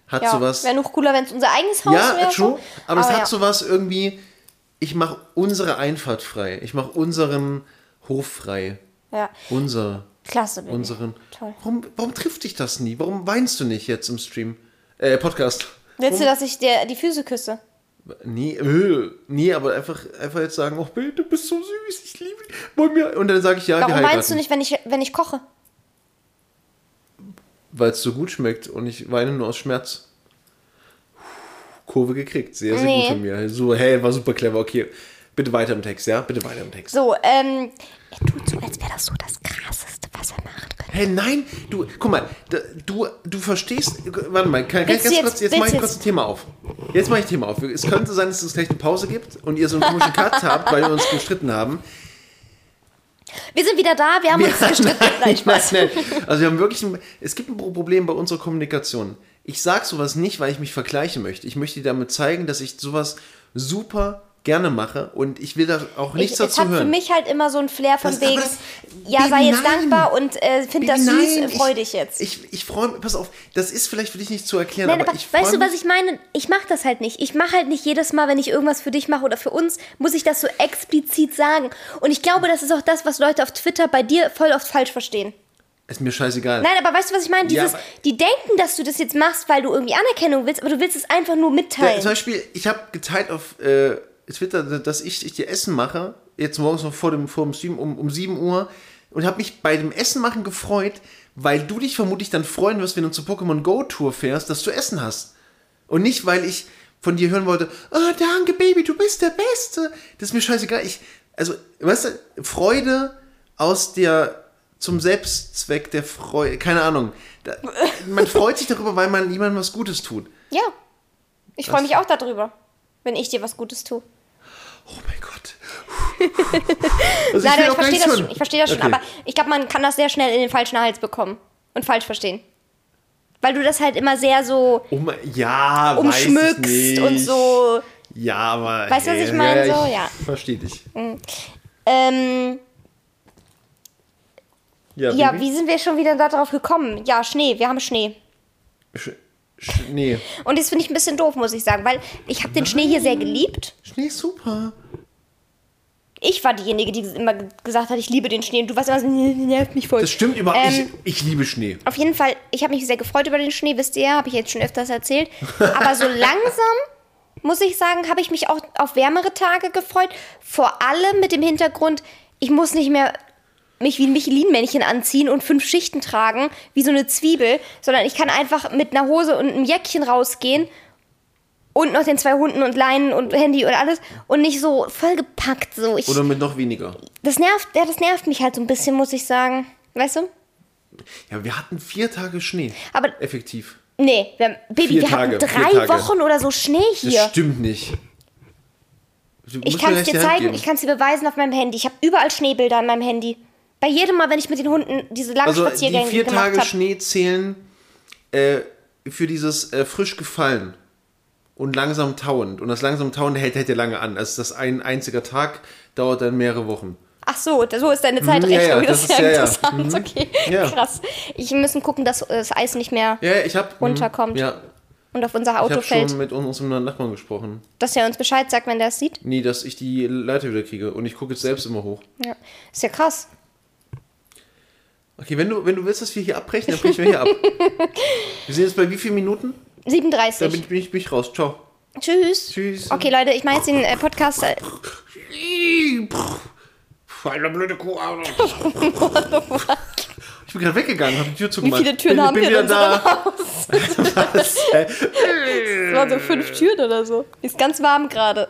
Hat ja, sowas. wäre noch cooler, wenn es unser eigenes Haus Ja, wäre. true. So. Aber, es hat ja. sowas irgendwie, ich mache unsere Einfahrt frei. Ich mache unseren Hof frei. Ja, Unser, klasse. Baby. unseren. Toll. Warum, warum trifft dich das nie? Warum weinst du nicht jetzt im Stream? Äh, Podcast. Willst du, dass ich dir die Füße küsse? Nee, äh, nee, aber einfach, einfach jetzt sagen, oh, Bill, du bist so süß, ich liebe dich. Wollen wir? Und dann sage ich ja, Warum meinst du nicht, wenn ich, wenn ich koche? Weil es so gut schmeckt und ich weine nur aus Schmerz. Kurve gekriegt, sehr, sehr Nee. gut von mir. So, hey, war super clever, okay. Bitte weiter im Text, ja? Bitte weiter im Text. So, ähm, er tut so, als wäre das so das Krasseste, was er machen könnte. Hey, nein, du, guck mal, du, du verstehst, warte mal, kann, ganz jetzt- kurz, jetzt mache ich kurz ein Thema auf. Jetzt mache ich ein Thema auf. Es könnte sein, dass es gleich eine Pause gibt und ihr so einen komischen Cut habt, weil wir uns gestritten haben. Wir sind wieder da, wir haben uns gestritten. Nein, Spaß. Nein, nein. Also wir haben wirklich, ein, es gibt ein Problem bei unserer Kommunikation. ich sag sowas nicht, weil ich mich vergleichen möchte. Ich möchte dir damit zeigen, dass ich sowas super gerne mache und ich will da auch nichts ich, dazu es hat hören. für mich halt immer so ein Flair von Das- wegen, das- ja, Baby, sei jetzt nein. dankbar und äh, find das Baby, süß, nein, freu ich- dich jetzt. Ich, ich freue mich, pass auf, das ist vielleicht für dich nicht zu erklären, Nein, aber, aber ich weißt du, was ich meine? Ich mache das halt nicht. Ich mache halt nicht jedes Mal, wenn ich irgendwas für dich mache oder für uns, muss ich das so explizit sagen. Und ich glaube, das ist auch das, was Leute auf Twitter bei dir voll oft falsch verstehen. Ist mir scheißegal. Nein, aber weißt du, was ich meine? Ja, Dieses, aber- die denken, dass du das jetzt machst, weil du irgendwie Anerkennung willst, aber du willst es einfach nur Ja, mitteilen. zum Beispiel, ich habe geteilt auf äh, Twitter, dass ich, ich dir Essen mache, jetzt morgens noch vor dem, vor dem Stream um, um 7 Uhr und habe mich bei dem Essen machen gefreut, weil du dich vermutlich dann freuen wirst, wenn du zur Pokémon Go Tour fährst, dass du Essen hast. Und nicht, weil ich von dir hören wollte, oh, danke Baby, du bist der Beste. Das ist mir scheißegal. Ich, also, weißt du, Freude aus der, zum Selbstzweck der Freude, keine Ahnung. Da, man freut sich darüber, weil man jemandem was Gutes tut. ja. Ich freue mich auch darüber, wenn ich dir was Gutes tue. Oh mein Gott. Also Nein, ich gar verstehe das schon. Ich verstehe das schon, Okay. aber ich glaube, man kann das sehr schnell in den falschen Hals bekommen und falsch verstehen. Weil du das halt immer sehr so Oh mein, ja, umschmückst ich und so. Ja, aber. Weißt du, was ich meine? Ja, So, ich ja. Verstehe dich. Ähm, Ja, ja, wie sind wir schon wieder darauf gekommen? Ja, Schnee. Wir haben Schnee. Sch Schnee. Und das finde ich ein bisschen doof, muss ich sagen, weil ich habe den Schnee hier sehr geliebt. Schnee ist super. Ich war diejenige, die immer ge- gesagt hat, ich liebe den Schnee. Und du warst immer so, "Nee, nervt mich voll. Das stimmt überhaupt Ähm, nicht. Ich liebe Schnee. Auf jeden Fall, ich habe mich sehr gefreut über den Schnee, wisst ihr, habe ich jetzt schon öfters erzählt. Aber so langsam, muss ich sagen, habe ich mich auch auf wärmere Tage gefreut. Vor allem mit dem Hintergrund, ich muss nicht mehr mich wie ein Michelin-Männchen anziehen und fünf Schichten tragen, wie so eine Zwiebel, sondern ich kann einfach mit einer Hose und einem Jäckchen rausgehen und noch den zwei Hunden und Leinen und Handy und alles und nicht so vollgepackt so. Ich, Oder mit noch weniger. das nervt, ja, das nervt mich halt so ein bisschen, muss ich sagen. Weißt du? Ja, wir hatten vier Tage Schnee. Aber Effektiv. Nee, wir, haben- Baby, Vier wir Tage, hatten vier drei. Wochen oder so Schnee Das hier. stimmt nicht. Du Ich kann es dir die zeigen, ich kann es dir beweisen auf meinem Handy. Ich habe überall Schneebilder an meinem Handy. Bei jedem Mal, wenn ich mit den Hunden diese langen Also die Spaziergänge vier gemacht Tage habe. Schnee zählen äh, für dieses äh, frisch gefallen und langsam tauend. Und das langsam tauende hält, hält ja lange an. Also das ein einziger Tag dauert dann mehrere Wochen. Ach so, so ist deine Zeitrechnung. ja, das, das ist ja ja, ja. interessant. Okay, Ja. krass. Ich müssen gucken, dass das Eis nicht mehr Ja, ja, ich habe Runterkommt. Ja, und auf unser ich Auto habe fällt. schon mit unserem Nachbarn gesprochen. Dass er uns Bescheid sagt, wenn der es sieht. Nee, dass ich die Leiter wieder kriege und ich gucke jetzt selbst immer hoch. Ja. Ist ja krass. Okay, wenn du, wenn du willst, dass wir hier abbrechen, dann brechen wir hier ab. Wir sind jetzt bei wie vielen Minuten? Da 37. bin, bin, ich, bin ich raus. Ciao. Tschüss. Tschüss. Okay, Leute, ich mache jetzt den äh, Podcast. Äh, Eine blöde Kuh. Ich bin gerade weggegangen, habe die Tür wie zugemacht. viele Türen bin, haben bin wir in unserem da. Haus? Was? Das waren so fünf Türen oder so. Ist ganz warm gerade.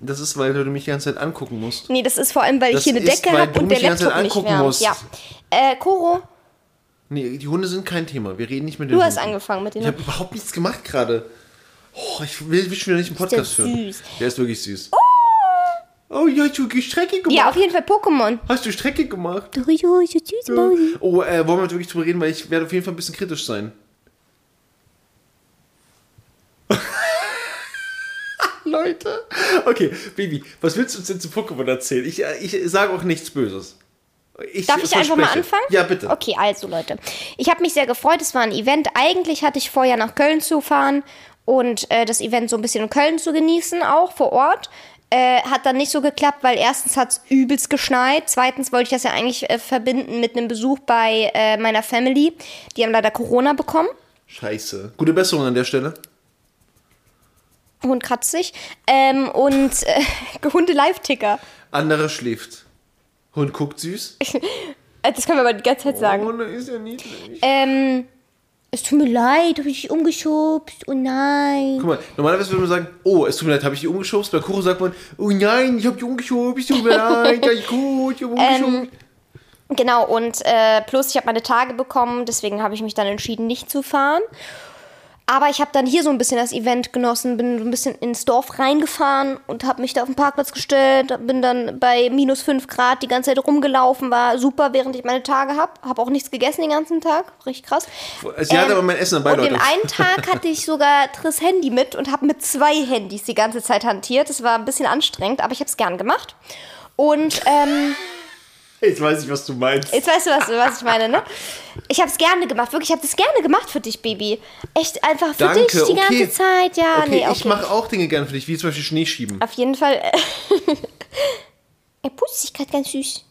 Das ist, weil du mich die ganze Zeit angucken musst. Nee, das ist vor allem, weil Das ich hier eine ist, Decke habe und der Laptop nicht angucken wärmt. Ja. Äh, Koro, Nee, die Hunde sind kein Thema. Wir reden nicht mit den du hast Hunden. angefangen mit den Ich habe überhaupt nichts gemacht gerade. Oh, ich will, will schon wieder nicht einen Podcast der führen. süß. Der ist wirklich süß. Oh, ja, hast du Strecke gemacht? Ja, auf jeden Fall Pokémon. Hast du Strecke gemacht? Ja, ja, so süß, Mausi. Oh, äh, wollen wir wirklich drüber reden, weil ich werde auf jeden Fall ein bisschen kritisch sein. Leute. Okay, Baby, was willst du uns denn zu Pokémon erzählen? Ich, äh, ich sage auch nichts Böses. Ich Darf ich einfach mal anfangen? Ja, bitte. Okay, also Leute. Ich habe mich sehr gefreut. Es war ein Event. Eigentlich hatte ich vor, ja nach Köln zu fahren und äh, das Event so ein bisschen in Köln zu genießen, auch vor Ort. Äh, hat dann nicht so geklappt, weil erstens hat es übelst geschneit. Zweitens wollte ich das ja eigentlich äh, verbinden mit einem Besuch bei äh, meiner Family. Die haben leider Corona bekommen. Scheiße. Gute Besserung an der Stelle. Hund kratzt sich. Ähm, und äh, Hunde Live-Ticker. Anderer schläft. Hund guckt süß. Das können wir aber die ganze Zeit sagen. Oh, da ist ja niedlich. Ähm, es tut mir leid, habe ich dich umgeschubst. Oh nein. Guck mal, normalerweise würde man sagen, oh, es tut mir leid, habe ich die umgeschubst? Bei Kuro sagt man, oh nein, ich habe die umgeschubst, es tut mir leid, ja, gut, ich habe Ähm, umgeschubst. Genau, und äh, plus ich habe meine Tage bekommen, deswegen habe ich mich dann entschieden, nicht zu fahren. Aber ich habe dann hier so ein bisschen das Event genossen, bin so ein bisschen ins Dorf reingefahren und habe mich da auf den Parkplatz gestellt, bin dann bei minus 5 Grad die ganze Zeit rumgelaufen, war super, während ich meine Tage habe. Habe auch nichts gegessen den ganzen Tag, richtig krass. Sie hatte aber mein Essen dabei, Und Leute. den einen Tag hatte ich sogar Triss Handy mit und habe mit zwei Handys die ganze Zeit hantiert. Das war ein bisschen anstrengend, aber ich habe es gern gemacht. Und ähm, Jetzt weiß ich, was du meinst. Jetzt weißt du, was, was ich meine, ne? Ich habe es gerne gemacht, wirklich. Ich habe das gerne gemacht für dich, Baby. Echt einfach für Danke, dich die okay. ganze Zeit. Ja, okay, nee, okay. ich mache auch Dinge gern für dich, wie zum Beispiel Schnee schieben. Auf jeden Fall. er putzt sich gerade ganz süß.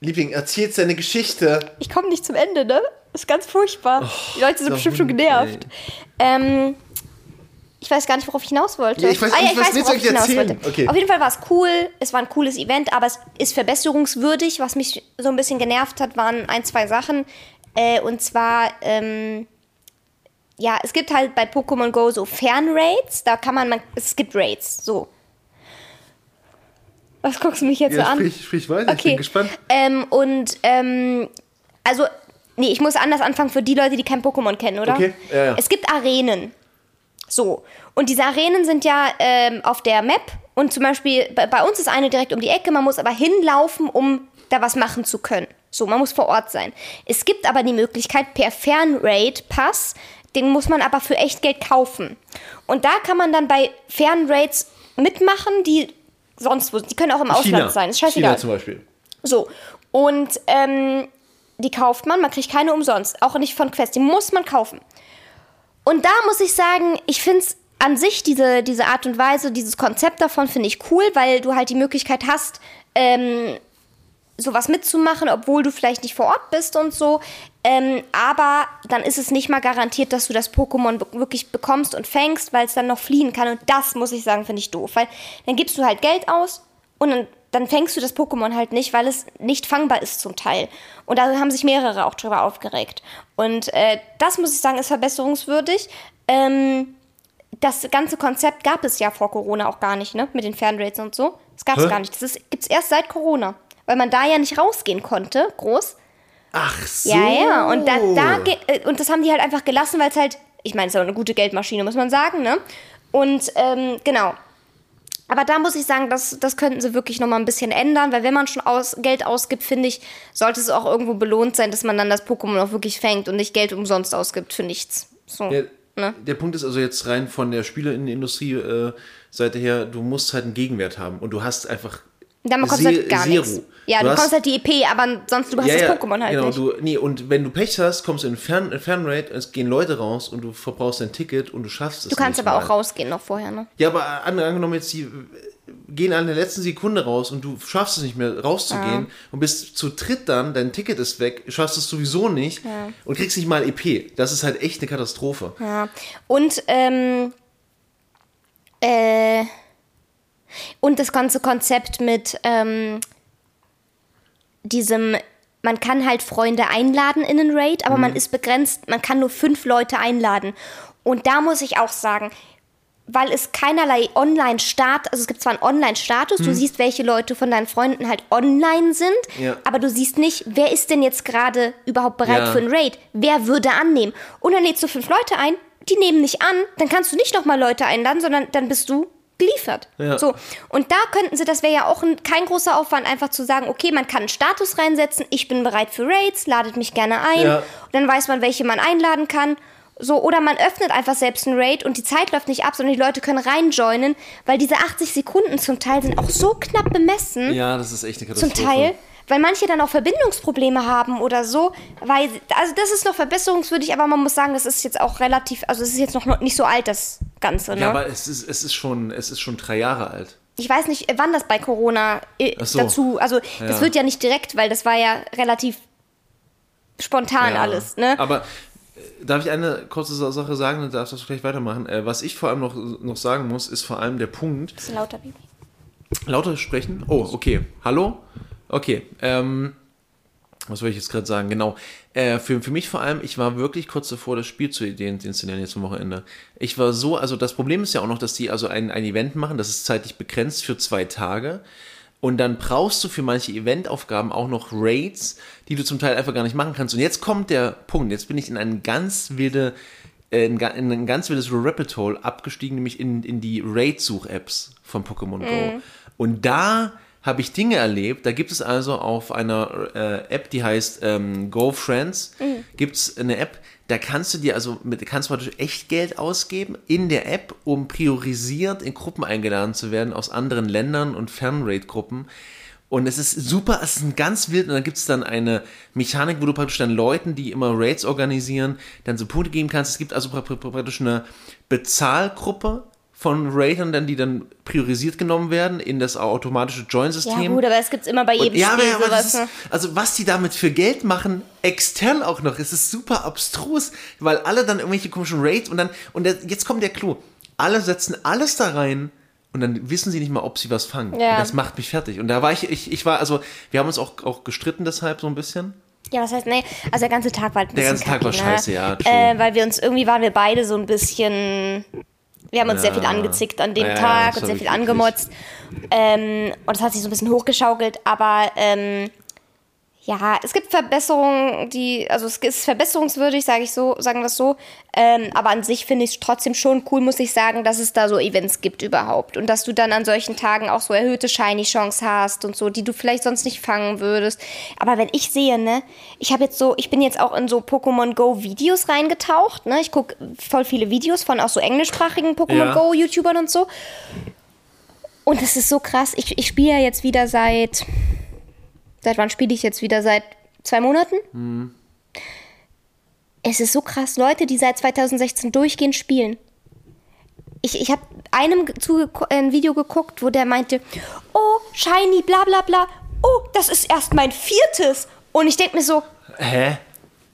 Liebling, erzähl jetzt deine Geschichte. Ich komme nicht zum Ende, ne? Das ist ganz furchtbar. die Leute sind bestimmt schon genervt. Ähm, ich weiß gar nicht, worauf ich hinaus wollte. Ja, ich weiß nicht, was willst du worauf eigentlich erzählen? Okay. Auf jeden Fall war es cool. Es war ein cooles Event, aber es ist verbesserungswürdig. Was mich so ein bisschen genervt hat, waren ein, zwei Sachen. Äh, und zwar, ähm, ja, es gibt halt bei Pokémon Go so Fernraids. Da kann man, man, es gibt Raids, so. Was guckst du mich jetzt so Ja, an? sprich, sprich weiter, ich bin gespannt. Ähm, und, ähm, also, nee, ich muss anders anfangen für die Leute, die kein Pokémon kennen, oder? Okay, ja, ja. Es gibt Arenen. So. Und diese Arenen sind ja ähm, auf der Map. Und zum Beispiel, bei, bei uns ist eine direkt um die Ecke. Man muss aber hinlaufen, um da was machen zu können. So, man muss vor Ort sein. Es gibt aber die Möglichkeit, per Fernraid-Pass, den muss man aber für echt Geld kaufen. Und da kann man dann bei Fernraids mitmachen, die sonst wo, die können auch im Ausland China. sein. Ist scheißegal. China zum Beispiel. So, und ähm, die kauft man, man kriegt keine umsonst, auch nicht von Quest, die muss man kaufen. Und da muss ich sagen, ich finde es an sich, diese, diese Art und Weise, dieses Konzept davon finde ich cool, weil du halt die Möglichkeit hast, ähm, sowas mitzumachen, obwohl du vielleicht nicht vor Ort bist und so. Ähm, aber dann ist es nicht mal garantiert, dass du das Pokémon wirklich bekommst und fängst, weil es dann noch fliehen kann. Und das, muss ich sagen, finde ich doof. Weil dann gibst du halt Geld aus und dann, dann fängst du das Pokémon halt nicht, weil es nicht fangbar ist zum Teil. Und da haben sich mehrere auch drüber aufgeregt. Und äh, das, muss ich sagen, ist verbesserungswürdig. Ähm, das ganze Konzept gab es ja vor Corona auch gar nicht, ne? Mit den Fernrates und so. Das gab es gar nicht. Das gibt es erst seit Corona. Weil man da ja nicht rausgehen konnte, groß. Ach so. Ja, ja. Und, da, da äh, und das haben die halt einfach gelassen, weil es halt, ich meine, es ist ja auch eine gute Geldmaschine, muss man sagen, ne? Und ähm, genau. Aber da muss ich sagen, das, das könnten sie wirklich nochmal ein bisschen ändern, weil wenn man schon aus, Geld ausgibt, finde ich, sollte es auch irgendwo belohnt sein, dass man dann das Pokémon auch wirklich fängt und nicht Geld umsonst ausgibt für nichts. So. Ja, Ne? Der Punkt ist also jetzt rein von der Spieleindustrie-Seite her, du musst halt einen Gegenwert haben und du hast einfach Dann bekommst Se- du halt gar Zero. nichts. Ja, Du du, bekommst halt die EP, aber sonst du hast das Pokémon halt genau, nicht. Du, nee, und wenn du Pech hast, kommst du in Fern, Fernrate, es gehen Leute raus und du verbrauchst dein Ticket und du schaffst es Du kannst aber mal. auch rausgehen noch vorher, ne? Ja, aber an- angenommen jetzt, die äh, gehen an der letzten Sekunde raus und du schaffst es nicht mehr rauszugehen und bist zu dritt dann, dein Ticket ist weg, schaffst es sowieso nicht und kriegst nicht mal EP. Das ist halt echt eine Katastrophe. Ja. Und, ähm, äh, und das ganze Konzept mit, ähm, diesem, man kann halt Freunde einladen in einen Raid, aber man ist begrenzt, man kann nur fünf Leute einladen. Und da muss ich auch sagen, weil es keinerlei Online-Start, also es gibt zwar einen Online-Status, du siehst, welche Leute von deinen Freunden halt online sind, Ja. aber du siehst nicht, wer ist denn jetzt gerade überhaupt bereit Ja. für einen Raid? Wer würde annehmen? Und dann lädst du fünf Leute ein, die nehmen nicht an, dann kannst du nicht nochmal Leute einladen, sondern dann bist du geliefert. Ja. So. Und da könnten sie, das wäre ja auch ein, kein großer Aufwand, einfach zu sagen, okay, man kann einen Status reinsetzen, ich bin bereit für Raids, ladet mich gerne ein. Ja. Und dann weiß man, welche man einladen kann. So, oder man öffnet einfach selbst einen Raid und die Zeit läuft nicht ab, sondern die Leute können reinjoinen, weil diese 80 Sekunden zum Teil sind auch so knapp bemessen Ja, das ist echt eine zum Katastrophe. Teil, weil manche dann auch Verbindungsprobleme haben oder so, weil also das ist noch verbesserungswürdig, aber man muss sagen, das ist jetzt auch relativ, also es ist jetzt noch nicht so alt das Ganze, ne? Ja, aber es ist, es ist schon, es ist schon drei Jahre alt. ich weiß nicht, wann das bei Corona äh, so. dazu, also das Ja. wird ja nicht direkt, weil das war ja relativ spontan Ja. alles, ne? Aber äh, darf ich eine kurze Sa- Sache sagen, dann darfst du gleich weitermachen. Äh, was ich vor allem noch, noch sagen muss, ist vor allem der Punkt, Bisschen lauter, Baby. lauter sprechen. Oh, okay. Hallo? Okay. Ähm, was wollte ich jetzt gerade sagen? Genau. Äh, für, für mich vor allem, ich war wirklich kurz davor, das Spiel zu installieren jetzt am Wochenende. Ich war so, also das Problem ist ja auch noch, dass die also ein, ein Event machen, das ist zeitlich begrenzt für zwei Tage. Und dann brauchst du für manche Eventaufgaben auch noch Raids, die du zum Teil einfach gar nicht machen kannst. Und jetzt kommt der Punkt, jetzt bin ich in eine ganz wilde äh, in, in ein ganz wildes Rabbit Hole abgestiegen, nämlich in, in die Raid-Such-Apps von Pokémon Go. Und da habe ich Dinge erlebt. Da gibt es also auf einer äh, App, die heißt ähm, Go Friends, gibt es eine App, da kannst du dir also mit, kannst du praktisch echt Geld ausgeben in der App, um priorisiert in Gruppen eingeladen zu werden aus anderen Ländern und Fernraid-Gruppen. Und es ist super, es ist ein ganz wild und dann gibt es dann eine Mechanik, wo du praktisch dann Leuten, die immer Raids organisieren, dann so Punkte geben kannst. Es gibt also pra- pra- praktisch eine Bezahlgruppe von Raidern, dann, die dann priorisiert genommen werden in das automatische Ja, Join-System. gut, aber das gibt's immer bei jedem Und, ja, aber, Spiel aber das sowas. ist, ne? also was die damit für Geld machen, extern auch noch, es ist super abstrus, weil alle dann irgendwelche komischen Raids und dann, und der, jetzt kommt der Clou, alle setzen alles da rein und dann wissen sie nicht mal, ob sie was fangen. Ja. Und das macht mich fertig. Und da war ich, ich, ich war, also wir haben uns auch, auch gestritten deshalb so ein bisschen. Ja, was heißt, nee, also der ganze Tag war halt ein Der ganze Tag war kacke, scheiße, ne? ja, true. Äh, weil wir uns, irgendwie waren wir beide so ein bisschen, wir haben uns sehr viel angezickt an dem Ja, ja, Tag das und sehr viel angemotzt. Ähm, und es hat sich so ein bisschen hochgeschaukelt, aber ähm, ja, es gibt Verbesserungen, die, also es ist verbesserungswürdig, sage ich so, sagen wir es so. Ähm, aber an sich finde ich es trotzdem schon cool, muss ich sagen, dass es da so Events gibt überhaupt. Und dass du dann an solchen Tagen auch so erhöhte Shiny-Chance hast und so, die du vielleicht sonst nicht fangen würdest. Aber wenn ich sehe, ne, ich habe jetzt so, ich bin jetzt auch in so Pokémon Go Videos reingetaucht, ne? Ich gucke voll viele Videos von auch so englischsprachigen Pokémon Ja. Go YouTubern und so. Und das ist so krass. Ich, ich spiele ja jetzt wieder seit. Seit wann spiele ich jetzt wieder? Seit zwei Monaten? Es ist so krass. Leute, die seit 2016 durchgehend spielen. Ich, ich habe einem zuge- äh, ein Video geguckt, wo der meinte: Oh, Shiny, bla bla bla. Oh, das ist erst mein viertes. Und ich denke mir so: Hä?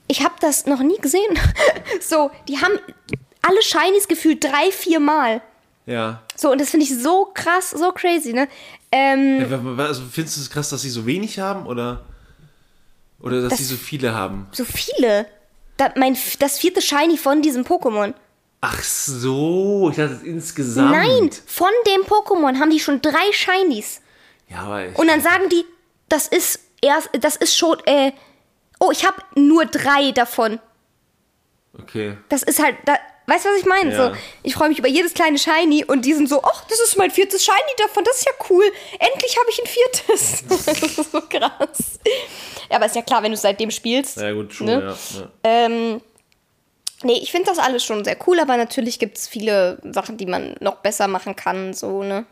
ich habe das noch nie gesehen. so, die haben alle Shinies gefühlt drei, vier Mal. Ja. So, und das finde ich so krass, so crazy, ne? Ähm, Also findest du es krass, dass sie so wenig haben oder, oder dass Das- sie so viele haben? so viele. Da, mein, das vierte Shiny von diesem Pokémon. Ach so, ich dachte insgesamt. Nein, von dem Pokémon haben die schon drei Shinies. Ja, aber ich, Und dann sagen die, das ist erst, das ist schon, äh, oh, ich habe nur drei davon. okay. Das ist halt, da, weißt du, was ich meine? Ja. So, ich freue mich über jedes kleine Shiny und die sind so, ach, das ist mein viertes Shiny davon, das ist ja cool. Endlich habe ich ein viertes. das ist so krass. Ja, aber ist ja klar, wenn du seitdem spielst. Ja gut, schon, Ne? ja. ja. Ähm, nee, ich finde das alles schon sehr cool, aber natürlich gibt es viele Sachen, die man noch besser machen kann, so, ne?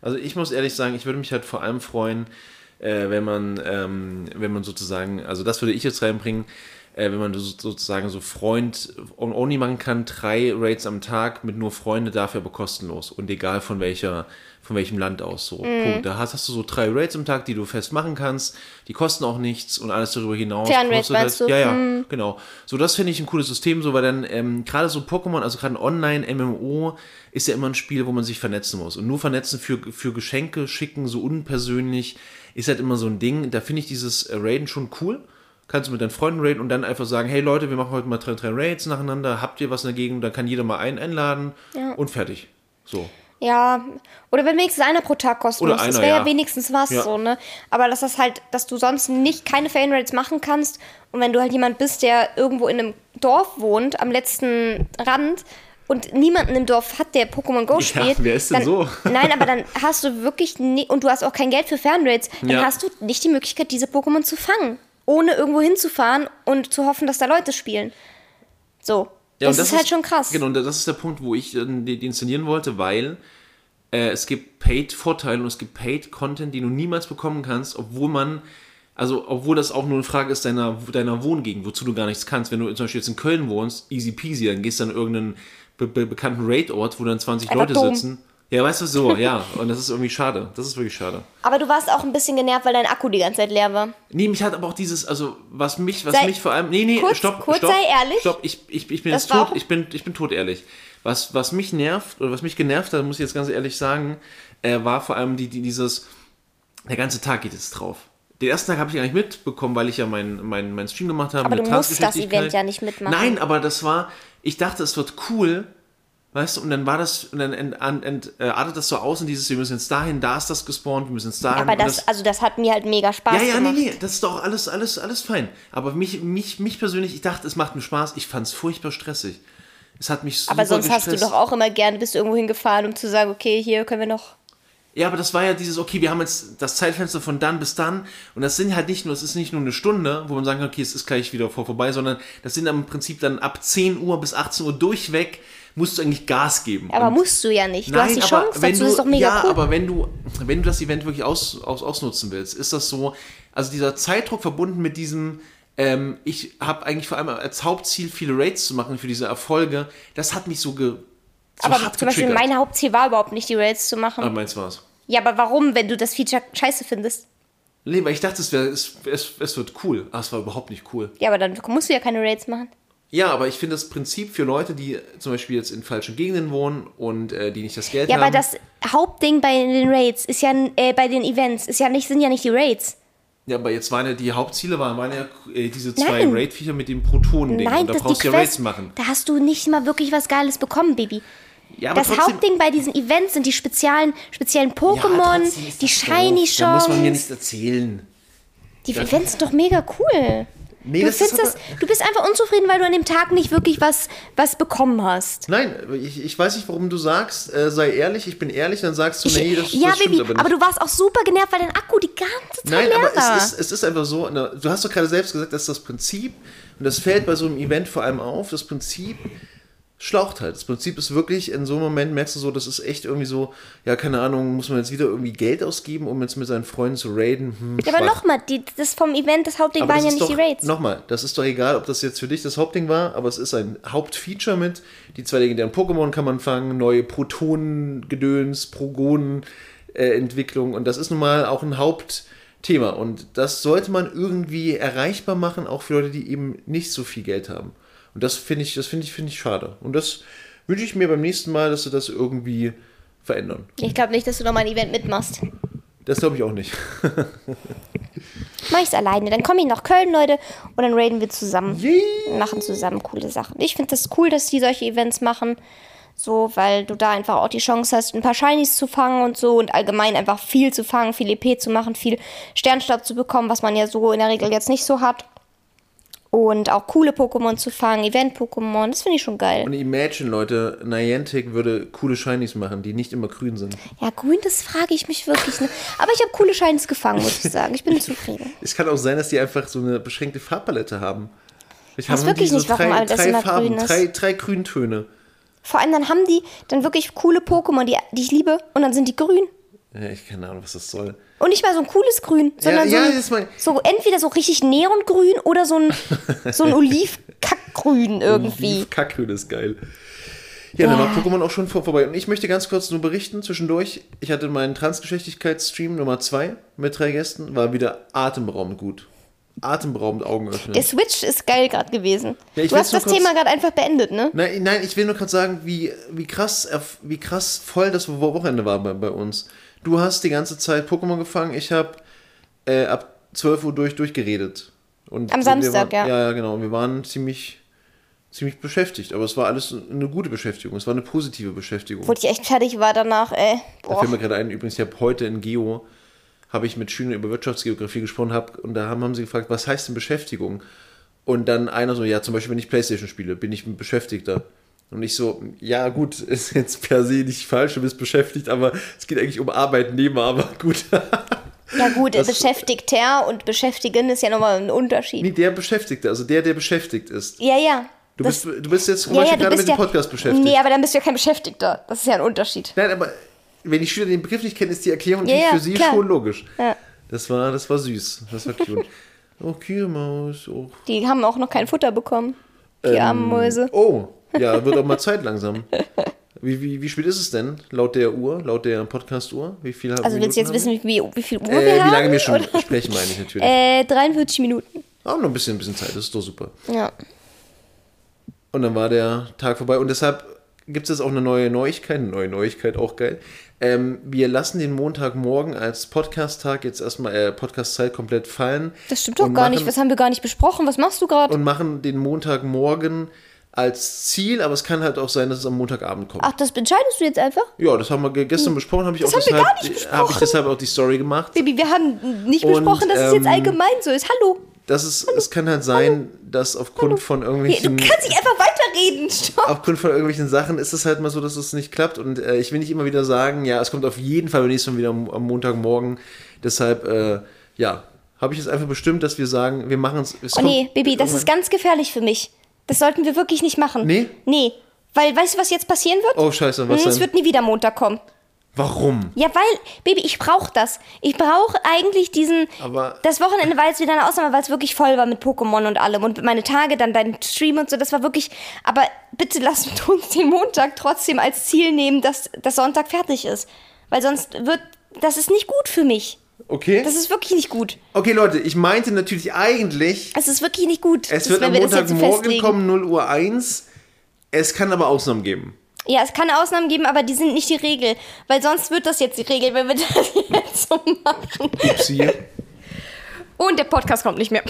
Also ich muss ehrlich sagen, ich würde mich halt vor allem freuen, äh, wenn man, ähm, wenn man sozusagen, also das würde ich jetzt reinbringen, äh, wenn man so, sozusagen so Freund on- only machen kann, drei Raids am Tag mit nur Freunde, dafür aber kostenlos und egal von welcher, von welchem Land aus so. Mhm. Punkt. Da hast, hast du so drei Raids am Tag, die du fest machen kannst, die kosten auch nichts und alles darüber hinaus. Fernraids meinst du? Mhm. Ja, ja, genau. So, das finde ich ein cooles System, so, weil dann ähm, gerade so Pokémon, also gerade ein Online-MMO, ist ja immer ein Spiel, wo man sich vernetzen muss. Und nur vernetzen für, für Geschenke schicken, so unpersönlich, ist halt immer so ein Ding. Da finde ich dieses Raiden schon cool. Kannst du mit deinen Freunden raiden und dann einfach sagen, hey Leute, wir machen heute mal drei, drei Raids nacheinander, habt ihr was dagegen? Dann kann jeder mal einen einladen und fertig. So. Ja, oder wenn wenigstens einer pro Tag kosten Oder muss. Das einer, wäre ja. ja. wenigstens was Ja. so, ne? Aber dass das halt, dass du sonst nicht keine Fanrates machen kannst und wenn du halt jemand bist, der irgendwo in einem Dorf wohnt, am letzten Rand und niemanden im Dorf hat, der Pokémon Go spielt. wer ist denn dann, so? Nein, aber dann hast du wirklich nie, und du hast auch kein Geld für Fanrates, dann Ja. hast du nicht die Möglichkeit, diese Pokémon zu fangen, ohne irgendwo hinzufahren und zu hoffen, dass da Leute spielen. So. Ja, das, und ist halt schon krass. Genau, und das ist der Punkt, wo ich äh, die, die inszenieren wollte, weil äh, es gibt Paid-Vorteile und es gibt Paid-Content, die du niemals bekommen kannst, obwohl man, also obwohl das auch nur eine Frage ist deiner, deiner Wohngegend, wozu du gar nichts kannst. Wenn du zum Beispiel jetzt in Köln wohnst, easy peasy, dann gehst du an irgendeinen be be bekannten Raid-Ort, wo dann 20 Einfach Leute Dom. sitzen. Ja, weißt du, so, ja. Und das ist irgendwie schade. Das ist wirklich schade. Aber du warst auch ein bisschen genervt, weil dein Akku die ganze Zeit leer war. Nee, mich hat aber auch dieses, also was mich, was Sei- mich vor allem. Nee, nee, kurz- stopp, kurz stopp. sei ehrlich. Stopp, ich, ich, ich bin Das jetzt tot, ich bin, ich bin tot ehrlich. Was, was mich nervt, oder was mich genervt hat, muss ich jetzt ganz ehrlich sagen, äh, war vor allem die, die, dieses, der ganze Tag geht jetzt drauf. Den ersten Tag habe ich gar nicht mitbekommen, weil ich ja meinen mein, mein Stream gemacht habe. Aber du musst das. Event ja nicht mitmachen. Nein, aber das war, ich dachte, es wird cool, weißt du, und dann war das, und dann ent, ent, ent, äh, artet das so aus in dieses, wir müssen jetzt dahin, da ist das gespawnt, wir müssen jetzt dahin. Aber und das, also das hat mir halt mega Spaß ja, ja, gemacht. nee, nee, das ist doch alles, alles, alles fein. Aber mich, mich, mich persönlich, ich dachte, es macht mir Spaß. Ich fand es furchtbar stressig. Es hat mich super Aber sonst hast du gestresst. doch auch immer gerne, bist du irgendwo hingefahren, um zu sagen, okay, hier können wir noch. Ja, aber das war ja dieses, okay, wir haben jetzt das Zeitfenster von dann bis dann und das sind halt nicht nur, es ist nicht nur eine Stunde, wo man sagen kann, okay, es ist gleich wieder vor vorbei, sondern das sind im Prinzip dann ab 10 Uhr bis 18 Uhr durchweg, musst du eigentlich Gas geben. Aber Und- musst du ja nicht. Du hast die aber Chance dazu, du, ist doch mega ja, cool. aber wenn du, wenn du das Event wirklich aus, aus, ausnutzen willst, ist das so, also dieser Zeitdruck verbunden mit diesem, ähm, ich habe eigentlich vor allem als Hauptziel, viele Raids zu machen für diese Erfolge, das hat mich so, ge, so aber zum Beispiel getriggert. mein Hauptziel war überhaupt nicht, die Rails zu machen. Ah, meins war's. ja, aber warum, wenn du das Feature scheiße findest? Nee, weil ich dachte, es, wär, es, es, es wird cool. Aber es war überhaupt nicht cool. Ja, aber dann musst du ja keine Raids machen. Ja, aber ich finde das Prinzip für Leute, die zum Beispiel jetzt in falschen Gegenden wohnen und äh, die nicht das Geld Ja, haben. aber das Hauptding bei den Raids ist ja, äh, bei den Events, ist ja nicht, sind ja nicht die Raids. ja, aber jetzt waren ja die Hauptziele waren, waren ja äh, diese zwei. Raid-Viecher mit dem Protonen-Ding. Nein, Und da das brauchst du ja Raids machen. da hast du nicht mal wirklich was Geiles bekommen, Baby. Ja, aber Das trotzdem, Hauptding bei diesen Events sind die speziellen, speziellen ja, Pokémon, ist die das Shiny doof. Da muss man mir nichts erzählen. Die Events sind doch mega cool. Nee, du, findest das, du bist einfach unzufrieden, weil du an dem Tag nicht wirklich was, was bekommen hast. Nein, ich, ich weiß nicht, warum du sagst, äh, sei ehrlich, ich bin ehrlich, dann sagst du, nee, das, ja, das Baby, aber aber du warst auch super genervt, weil dein Akku die ganze Zeit Nein, leer aber war. es ist, es ist einfach so, na, du hast doch gerade selbst gesagt, dass das Prinzip, und das fällt bei so einem Event vor allem auf, das Prinzip schlaucht halt. Das Prinzip ist wirklich, in so einem Moment merkst du so, das ist echt irgendwie so, ja, keine Ahnung, muss man jetzt wieder irgendwie Geld ausgeben, um jetzt mit seinen Freunden zu raiden? Hm, ja, aber nochmal, das vom Event, das Hauptding Aber waren das ja nicht doch, die Raids. Nochmal, das ist doch egal, ob das jetzt für dich das Hauptding war, aber es ist ein Hauptfeature mit. Die zwei legendären Pokémon kann man fangen, neue Protonen, Gedöns, Progonen, äh, Entwicklung und das ist nun mal auch ein Hauptthema und das sollte man irgendwie erreichbar machen, auch für Leute, die eben nicht so viel Geld haben. Und das finde ich, das finde ich, finde ich schade. Und das wünsche ich mir beim nächsten Mal, dass sie das irgendwie verändern. Ich glaube nicht, dass du nochmal ein Event mitmachst. Das glaube ich auch nicht. Mach ich's alleine. Dann komme ich nach Köln, Leute, und dann raiden wir zusammen. Yeah. Machen zusammen coole Sachen. Ich finde das cool, dass die solche Events machen. So, weil du da einfach auch die Chance hast, ein paar Shinies zu fangen und so und allgemein einfach viel zu fangen, viel EP zu machen, viel Sternstaub zu bekommen, was man ja so in der Regel jetzt nicht so hat. Und auch coole Pokémon zu fangen, Event-Pokémon, das finde ich schon geil. Und imagine, Leute, Niantic würde coole Shinies machen, die nicht immer grün sind. Ja, grün, das frage ich mich wirklich. Ne? Aber ich habe coole Shinies gefangen, muss ich sagen. Ich bin zufrieden. Es kann auch sein, dass die einfach so eine beschränkte Farbpalette haben. Ich weiß wirklich nicht, warum drei, das drei immer Farben, grün ist. drei, drei Grüntöne. Vor allem dann haben die dann wirklich coole Pokémon, die, die ich liebe, und dann sind die grün. Ja, ich keine Ahnung, was das soll. Und nicht mal so ein cooles Grün, sondern ja, so, das mein- ein, so entweder so richtig Neongrün oder so ein, so ein Olivkackgrün irgendwie. Kackgrün ist geil. Ja, dann war Pokémon auch schon vor, vorbei. Und ich möchte ganz kurz nur berichten zwischendurch. Ich hatte meinen Transgeschlechtlichkeitsstream Nummer 2 mit drei Gästen. War wieder atemberaubend gut. Atemberaubend Augen öffnen. Der Switch ist geil gerade gewesen. Ja, du hast das kurz- Thema gerade einfach beendet, ne? Nein, nein, ich will nur gerade sagen, wie, wie, krass, wie krass voll das Wo- Wochenende war bei, bei uns. Du hast die ganze Zeit Pokémon gefangen, ich habe äh, ab 12 Uhr durch, durchgeredet. Und Am Samstag, waren, ja. Ja, genau. Wir waren ziemlich, ziemlich beschäftigt, aber es war alles eine gute Beschäftigung. Es war eine positive Beschäftigung. Wo ich echt fertig war danach, ey. Da Boah. fällt mir gerade ein, übrigens, ich habe heute in Geo, habe ich mit Schülern über Wirtschaftsgeografie gesprochen hab, und da haben, haben sie gefragt, was heißt denn Beschäftigung? Und dann einer so, ja, zum Beispiel, wenn ich Playstation spiele, bin ich ein Beschäftigter. Und ich so, ja gut, ist jetzt per se nicht falsch, du bist beschäftigt, aber es geht eigentlich um Arbeitnehmer, aber gut. Ja gut, Das- Beschäftigter und Beschäftigen ist ja nochmal ein Unterschied. Nee, der Beschäftigte, also der, der beschäftigt ist. Ja, ja. Du, Das- bist, du bist jetzt zum ja, Beispiel ja, gerade mit dem Podcast beschäftigt. Nee, aber dann bist du ja kein Beschäftigter. Das ist ja ein Unterschied. Nein, aber wenn die Schüler den Begriff nicht kennen, ist die Erklärung Ja, für sie klar. schon logisch. Ja. Das war, das war süß. Das war cute. oh, Kiermaus. Oh. Die haben auch noch kein Futter bekommen. Die armen Mäuse. Oh, ja, wird auch mal Zeit langsam. Wie, wie, wie spät ist es denn? Laut der Uhr, laut der Podcast-Uhr? Wie viel haben Also willst du jetzt wissen, wie, wie viel Uhr haben wir? Äh, haben? wie lange wir schon oder? sprechen, meine ich natürlich. Äh, 43 Minuten. Auch noch ein bisschen, ein bisschen Zeit, das ist doch super. Ja. Und dann war der Tag vorbei. Und deshalb gibt es jetzt auch eine neue Neuigkeit, eine neue Neuigkeit, auch geil. Ähm, wir lassen den Montagmorgen als Podcast-Tag jetzt erstmal, äh, Podcast-Zeit komplett fallen. Das stimmt doch gar machen, nicht. Was haben wir gar nicht besprochen? Was machst du gerade? Und machen den Montagmorgen als Ziel, aber es kann halt auch sein, dass es am Montagabend kommt. Ach, das entscheidest du jetzt einfach? Ja, das haben wir ge- gestern besprochen, habe ich, Das auch haben wir deshalb- gar nicht habe ich deshalb auch die Story gemacht. Baby, wir haben nicht Und, besprochen, dass es jetzt ähm, allgemein so ist. Hallo. dass es, es kann halt sein, dass aufgrund von Hier, du irgendwelchen kannst nicht einfach weiterreden. Stopp. aufgrund von irgendwelchen Sachen ist es halt mal so, dass es nicht klappt. Und äh, ich will nicht immer wieder sagen, ja, es kommt auf jeden Fall beim nächsten Mal wieder am, am Montagmorgen. Deshalb, äh, ja, habe ich jetzt einfach bestimmt, dass wir sagen, wir machen es. Oh nee, Baby, das ist ganz gefährlich für mich. Das sollten wir wirklich nicht machen. Nee? Nee. Weil, weißt du, was jetzt passieren wird? Oh, scheiße, was Hm, Es denn? wird nie wieder Montag kommen. Warum? Ja, weil, Baby, ich brauche das. Ich brauche eigentlich diesen. Aber- das Wochenende war jetzt wieder eine Ausnahme, weil es wirklich voll war mit Pokémon und allem. Und meine Tage dann beim Stream und so, das war wirklich. Aber bitte lasst uns den Montag trotzdem als Ziel nehmen, dass das Sonntag fertig ist. Weil sonst wird. Das ist nicht gut für mich. Okay. Das ist wirklich nicht gut. Okay, Leute, ich meinte natürlich eigentlich, Es ist wirklich nicht gut. es wird am wir Montagmorgen kommen, 0 Uhr 1. Es kann aber Ausnahmen geben. Ja, es kann Ausnahmen geben, aber die sind nicht die Regel. Weil sonst wird das jetzt die Regel, wenn wir das jetzt so machen. Upsi. Und der Podcast kommt nicht mehr.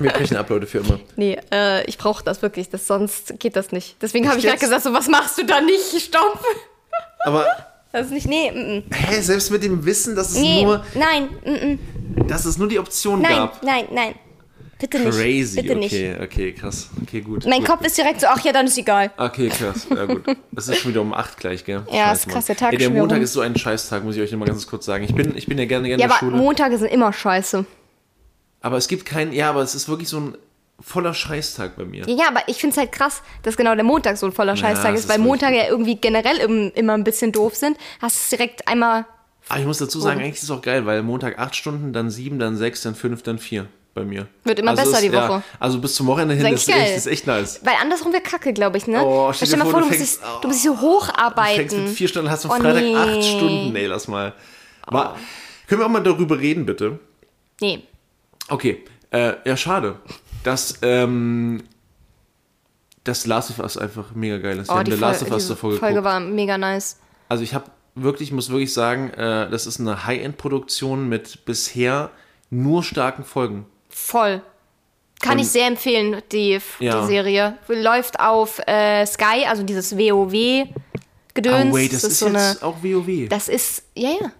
Wir brechen ab, Leute, für immer. Nee, äh, ich brauche das wirklich, das, sonst geht das nicht. Deswegen habe ich gerade gesagt, so was machst du da nicht? Stopp! Aber, Das ist nicht, nee, mm, mm. hä, selbst mit dem Wissen, dass es nee, nur, nein, mm, mm. dass es nur die Option nein, gab. nein, nein. Bitte nicht. Crazy, Bitte nicht. okay, okay, krass. Okay, gut. Mein gut. Kopf ist direkt so, ach ja, dann ist egal. Okay, krass. Ja, gut. Es ist schon wieder um 8 gleich, gell? Ja, ist Mann. krass, der Tag Ey, ist der Montag ist so ein Scheißtag, muss ich euch immer ganz kurz sagen. Ich bin, ich bin ja gerne, gerne Ja, in der aber Schule. Montage sind immer scheiße. aber es gibt keinen, ja, aber es ist wirklich so ein voller Scheißtag bei mir. Ja, aber ich finde es halt krass, dass genau der Montag so ein voller Scheißtag es ist, weil Montage ja irgendwie generell im, immer ein bisschen doof sind. Hast du es direkt einmal. Aber ich muss dazu sagen, eigentlich ist es auch geil, weil Montag 8 Stunden, dann 7, dann 6, dann 5, dann 4 bei mir. Wird immer also besser ist, die Woche. Ja, also bis zum Wochenende hin ist, echt, ist echt nice. Weil andersrum wäre kacke, glaube ich, ne? Oh, stell dir Stell dir mal vor, du du, musst fängst- dich, du musst dich so hocharbeiten. Du fängst mit 4 Stunden, hast am Oh, Freitag nee. 8 Stunden, ey, lass mal. Aber, können wir auch mal darüber reden, bitte? Nee. Okay, äh, ja, schade, dass ähm, das Last of Us einfach mega geil ist. Wir Oh, haben die The Last of Folge, Us davor Folge geguckt. war mega nice. Also ich habe wirklich, muss wirklich sagen, äh, das ist eine High-End-Produktion mit bisher nur starken Folgen. Voll. Kann Und- ich sehr empfehlen, die, Ja. die Serie. Läuft auf äh, Sky, also dieses WoW-Gedöns. oh wait, das, ist, so eine. auch WoW. Das ist. Ja, ja.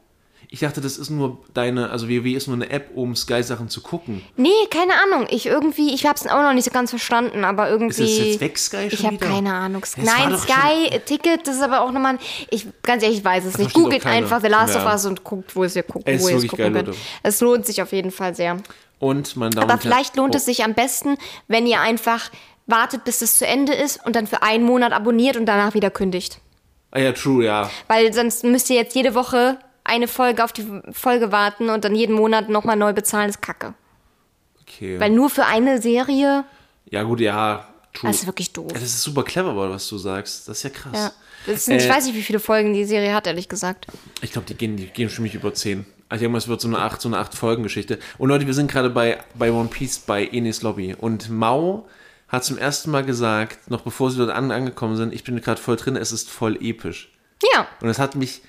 Ich dachte, das ist nur deine, also WoW ist nur eine App, um Sky-Sachen zu gucken. Nee, keine Ahnung. Ich irgendwie, ich hab's auch noch nicht so ganz verstanden, aber irgendwie. Ist es jetzt weg, Sky, schon Ich habe keine Ahnung. War Nein, doch Sky, Ticket, das ist aber auch nochmal. Ich, ganz ehrlich, ich weiß es nicht. versteht Googelt einfach The Last of Us und guckt, wo es ihr guckt, wo ihr es wirklich gucken könnt. Es lohnt sich auf jeden Fall sehr. Und, meine Damen Aber vielleicht lohnt oh, es sich am besten, wenn ihr einfach wartet, bis es zu Ende ist und dann für einen Monat abonniert und danach wieder kündigt. Ah ja, true, ja. Weil sonst müsst ihr jetzt jede Woche eine Folge auf die Folge warten und dann jeden Monat nochmal neu bezahlen, ist kacke. Okay. Weil nur für eine Serie, ja, gut, ja, true. das ist wirklich doof. Das ist super clever, was du sagst. Das ist ja krass. Ja. Das sind, ich Äh, weiß nicht, wie viele Folgen die Serie hat, ehrlich gesagt. Ich glaube, die gehen, die gehen schon über 10. Also irgendwas wird so eine 8, so eine 8 Folgen-Geschichte. Und Leute, wir sind gerade bei, bei One Piece bei Enis Lobby. Und Mao hat zum ersten Mal gesagt, noch bevor sie dort an, angekommen sind, ich bin gerade voll drin, es ist voll episch. Ja. Und das hat mich,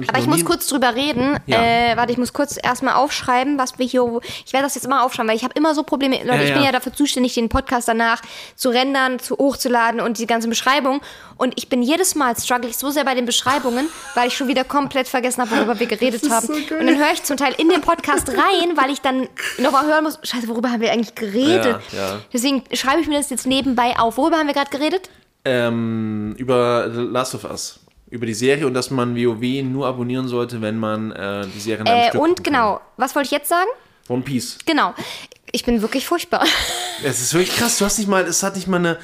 mich Aber ich muss kurz drüber reden. Ja. Äh, warte, ich muss kurz erstmal aufschreiben, was wir hier. Ich werde das jetzt immer aufschreiben, weil ich habe immer so Probleme. Leute, Ja, ich bin ja. ja dafür zuständig, den Podcast danach zu rendern, zu hochzuladen und die ganze Beschreibung. Und ich bin jedes Mal struggle ich so sehr bei den Beschreibungen, weil ich schon wieder komplett vergessen habe, worüber wir geredet haben. und dann höre ich zum Teil in den Podcast rein, weil ich dann nochmal hören muss, scheiße, worüber haben wir eigentlich geredet? Ja, ja. Deswegen schreibe ich mir das jetzt nebenbei auf. Worüber haben wir gerade geredet? ähm, über The Last of Us. Über die Serie und dass man WoW nur abonnieren sollte, wenn man äh, die Serie Äh, Stück und gucken kann. genau, was wollte ich jetzt sagen? One Piece. Genau. Ich bin wirklich furchtbar. Es ist wirklich krass, du hast nicht mal, es hat nicht mal eine,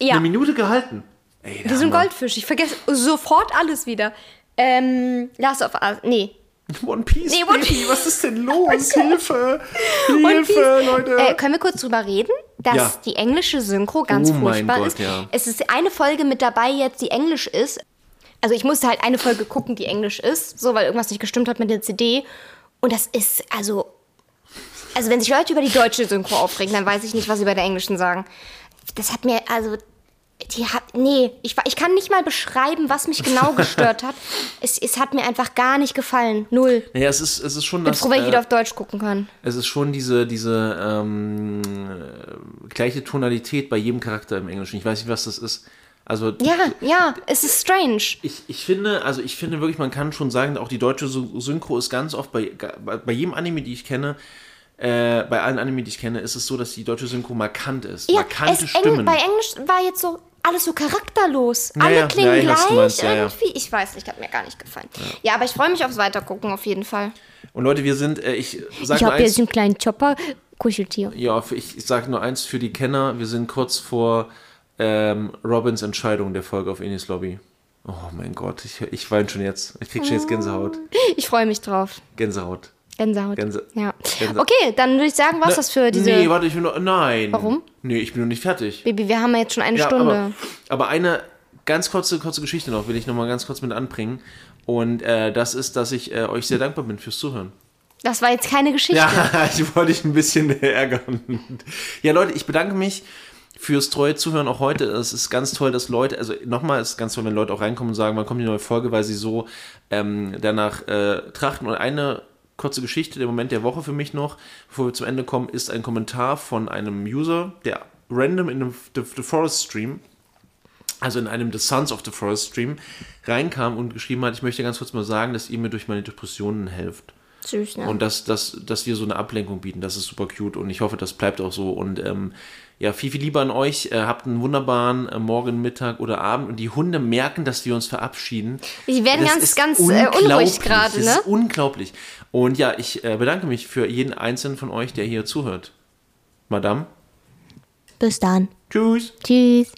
Ja. eine Minute gehalten. Ey, Wir sind Goldfisch. Ich vergesse sofort alles wieder. Ähm, Last of Us. Nee. One Piece, Nee, One Baby, was ist denn los? Hilfe! Hilfe, Piece. Leute! Äh, können wir kurz drüber reden, dass Ja. die englische Synchro ganz Oh mein furchtbar Gott, ist? ja. Es ist eine Folge mit dabei jetzt, die englisch ist. Also ich musste halt eine Folge gucken, die englisch ist, so weil irgendwas nicht gestimmt hat mit der CD. Und das ist also also wenn sich Leute über die deutsche Synchro aufregen, dann weiß ich nicht, was sie bei der englischen sagen. Das hat mir also die hat nee, ich ich kann nicht mal beschreiben, was mich genau gestört hat. Es, es hat mir einfach gar nicht gefallen, null. Naja, es ist, es ist schon das. froh, wenn ich äh, wieder auf Deutsch gucken kann. es ist schon diese, diese ähm, äh, gleiche Tonalität bei jedem Charakter im Englischen. Ich weiß nicht, was das ist. Also Ja, ja, es ist strange. ich, ich finde, also ich finde wirklich, man kann schon sagen, auch die deutsche Sy- Synchro ist ganz oft bei, bei, jedem Anime, die ich kenne, äh, bei allen Anime, die ich kenne, ist es so, dass die deutsche Synchro markant ist. Ja, Markante es Stimmen. bei Englisch war jetzt so alles so charakterlos. Ja, Alle ja, klingen ja, ich gleich meinst, irgendwie. Ich weiß nicht, hat mir gar nicht gefallen. Ja, aber ich freue mich aufs Weitergucken auf jeden Fall. Und Leute, wir sind, äh, ich sag ich habe jetzt einen kleinen Chopper. Kuscheltier. Ja, für- ich sage nur eins für die Kenner. Wir sind kurz vor ähm, Robins Entscheidung der Folge auf Enis Lobby. Oh mein Gott, ich, ich weine schon jetzt. Ich krieg schon jetzt Gänsehaut. Ich freue mich drauf. Gänsehaut. Gänsehaut. Gänse- ja. Gänse- Okay, dann würde ich sagen, was das für diese. Nee, warte, ich bin noch. Nein. Warum? Nee, ich bin noch nicht fertig. Baby, wir haben ja jetzt schon eine Ja, Stunde. aber, aber eine ganz kurze, kurze Geschichte noch, will ich noch mal ganz kurz mit anbringen. Und äh, das ist, dass ich äh, euch sehr dankbar bin fürs Zuhören. Das war jetzt keine Geschichte. Ja, ich wollte dich ein bisschen ärgern. Ja, Leute, ich bedanke mich fürs treue Zuhören auch heute. Es ist ganz toll, dass Leute, also nochmal, es ist ganz toll, wenn Leute auch reinkommen und sagen, wann kommt die neue Folge, weil sie so ähm, danach äh, trachten. Und eine kurze Geschichte, der Moment der Woche für mich noch, bevor wir zum Ende kommen, ist ein Kommentar von einem User, der random in einem The, The Forest Stream also in einem The Sons of the Forest Stream, reinkam und geschrieben hat, ich möchte ganz kurz mal sagen, dass ihr mir durch meine Depressionen helft. Süß, ne? Und dass, dass, dass wir so eine Ablenkung bieten, das ist super cute und ich hoffe, das bleibt auch so. Und ähm, ja, viel, viel Liebe an euch. Äh, habt einen wunderbaren äh, Morgen, Mittag oder Abend und die Hunde merken, dass wir uns verabschieden. Die werden Das ganz, ist ganz äh, unruhig gerade, Das ne? ist unglaublich. Und ja, ich äh, bedanke mich für jeden einzelnen von euch, der hier zuhört. Madame, Bis dann. tschüss. Tschüss.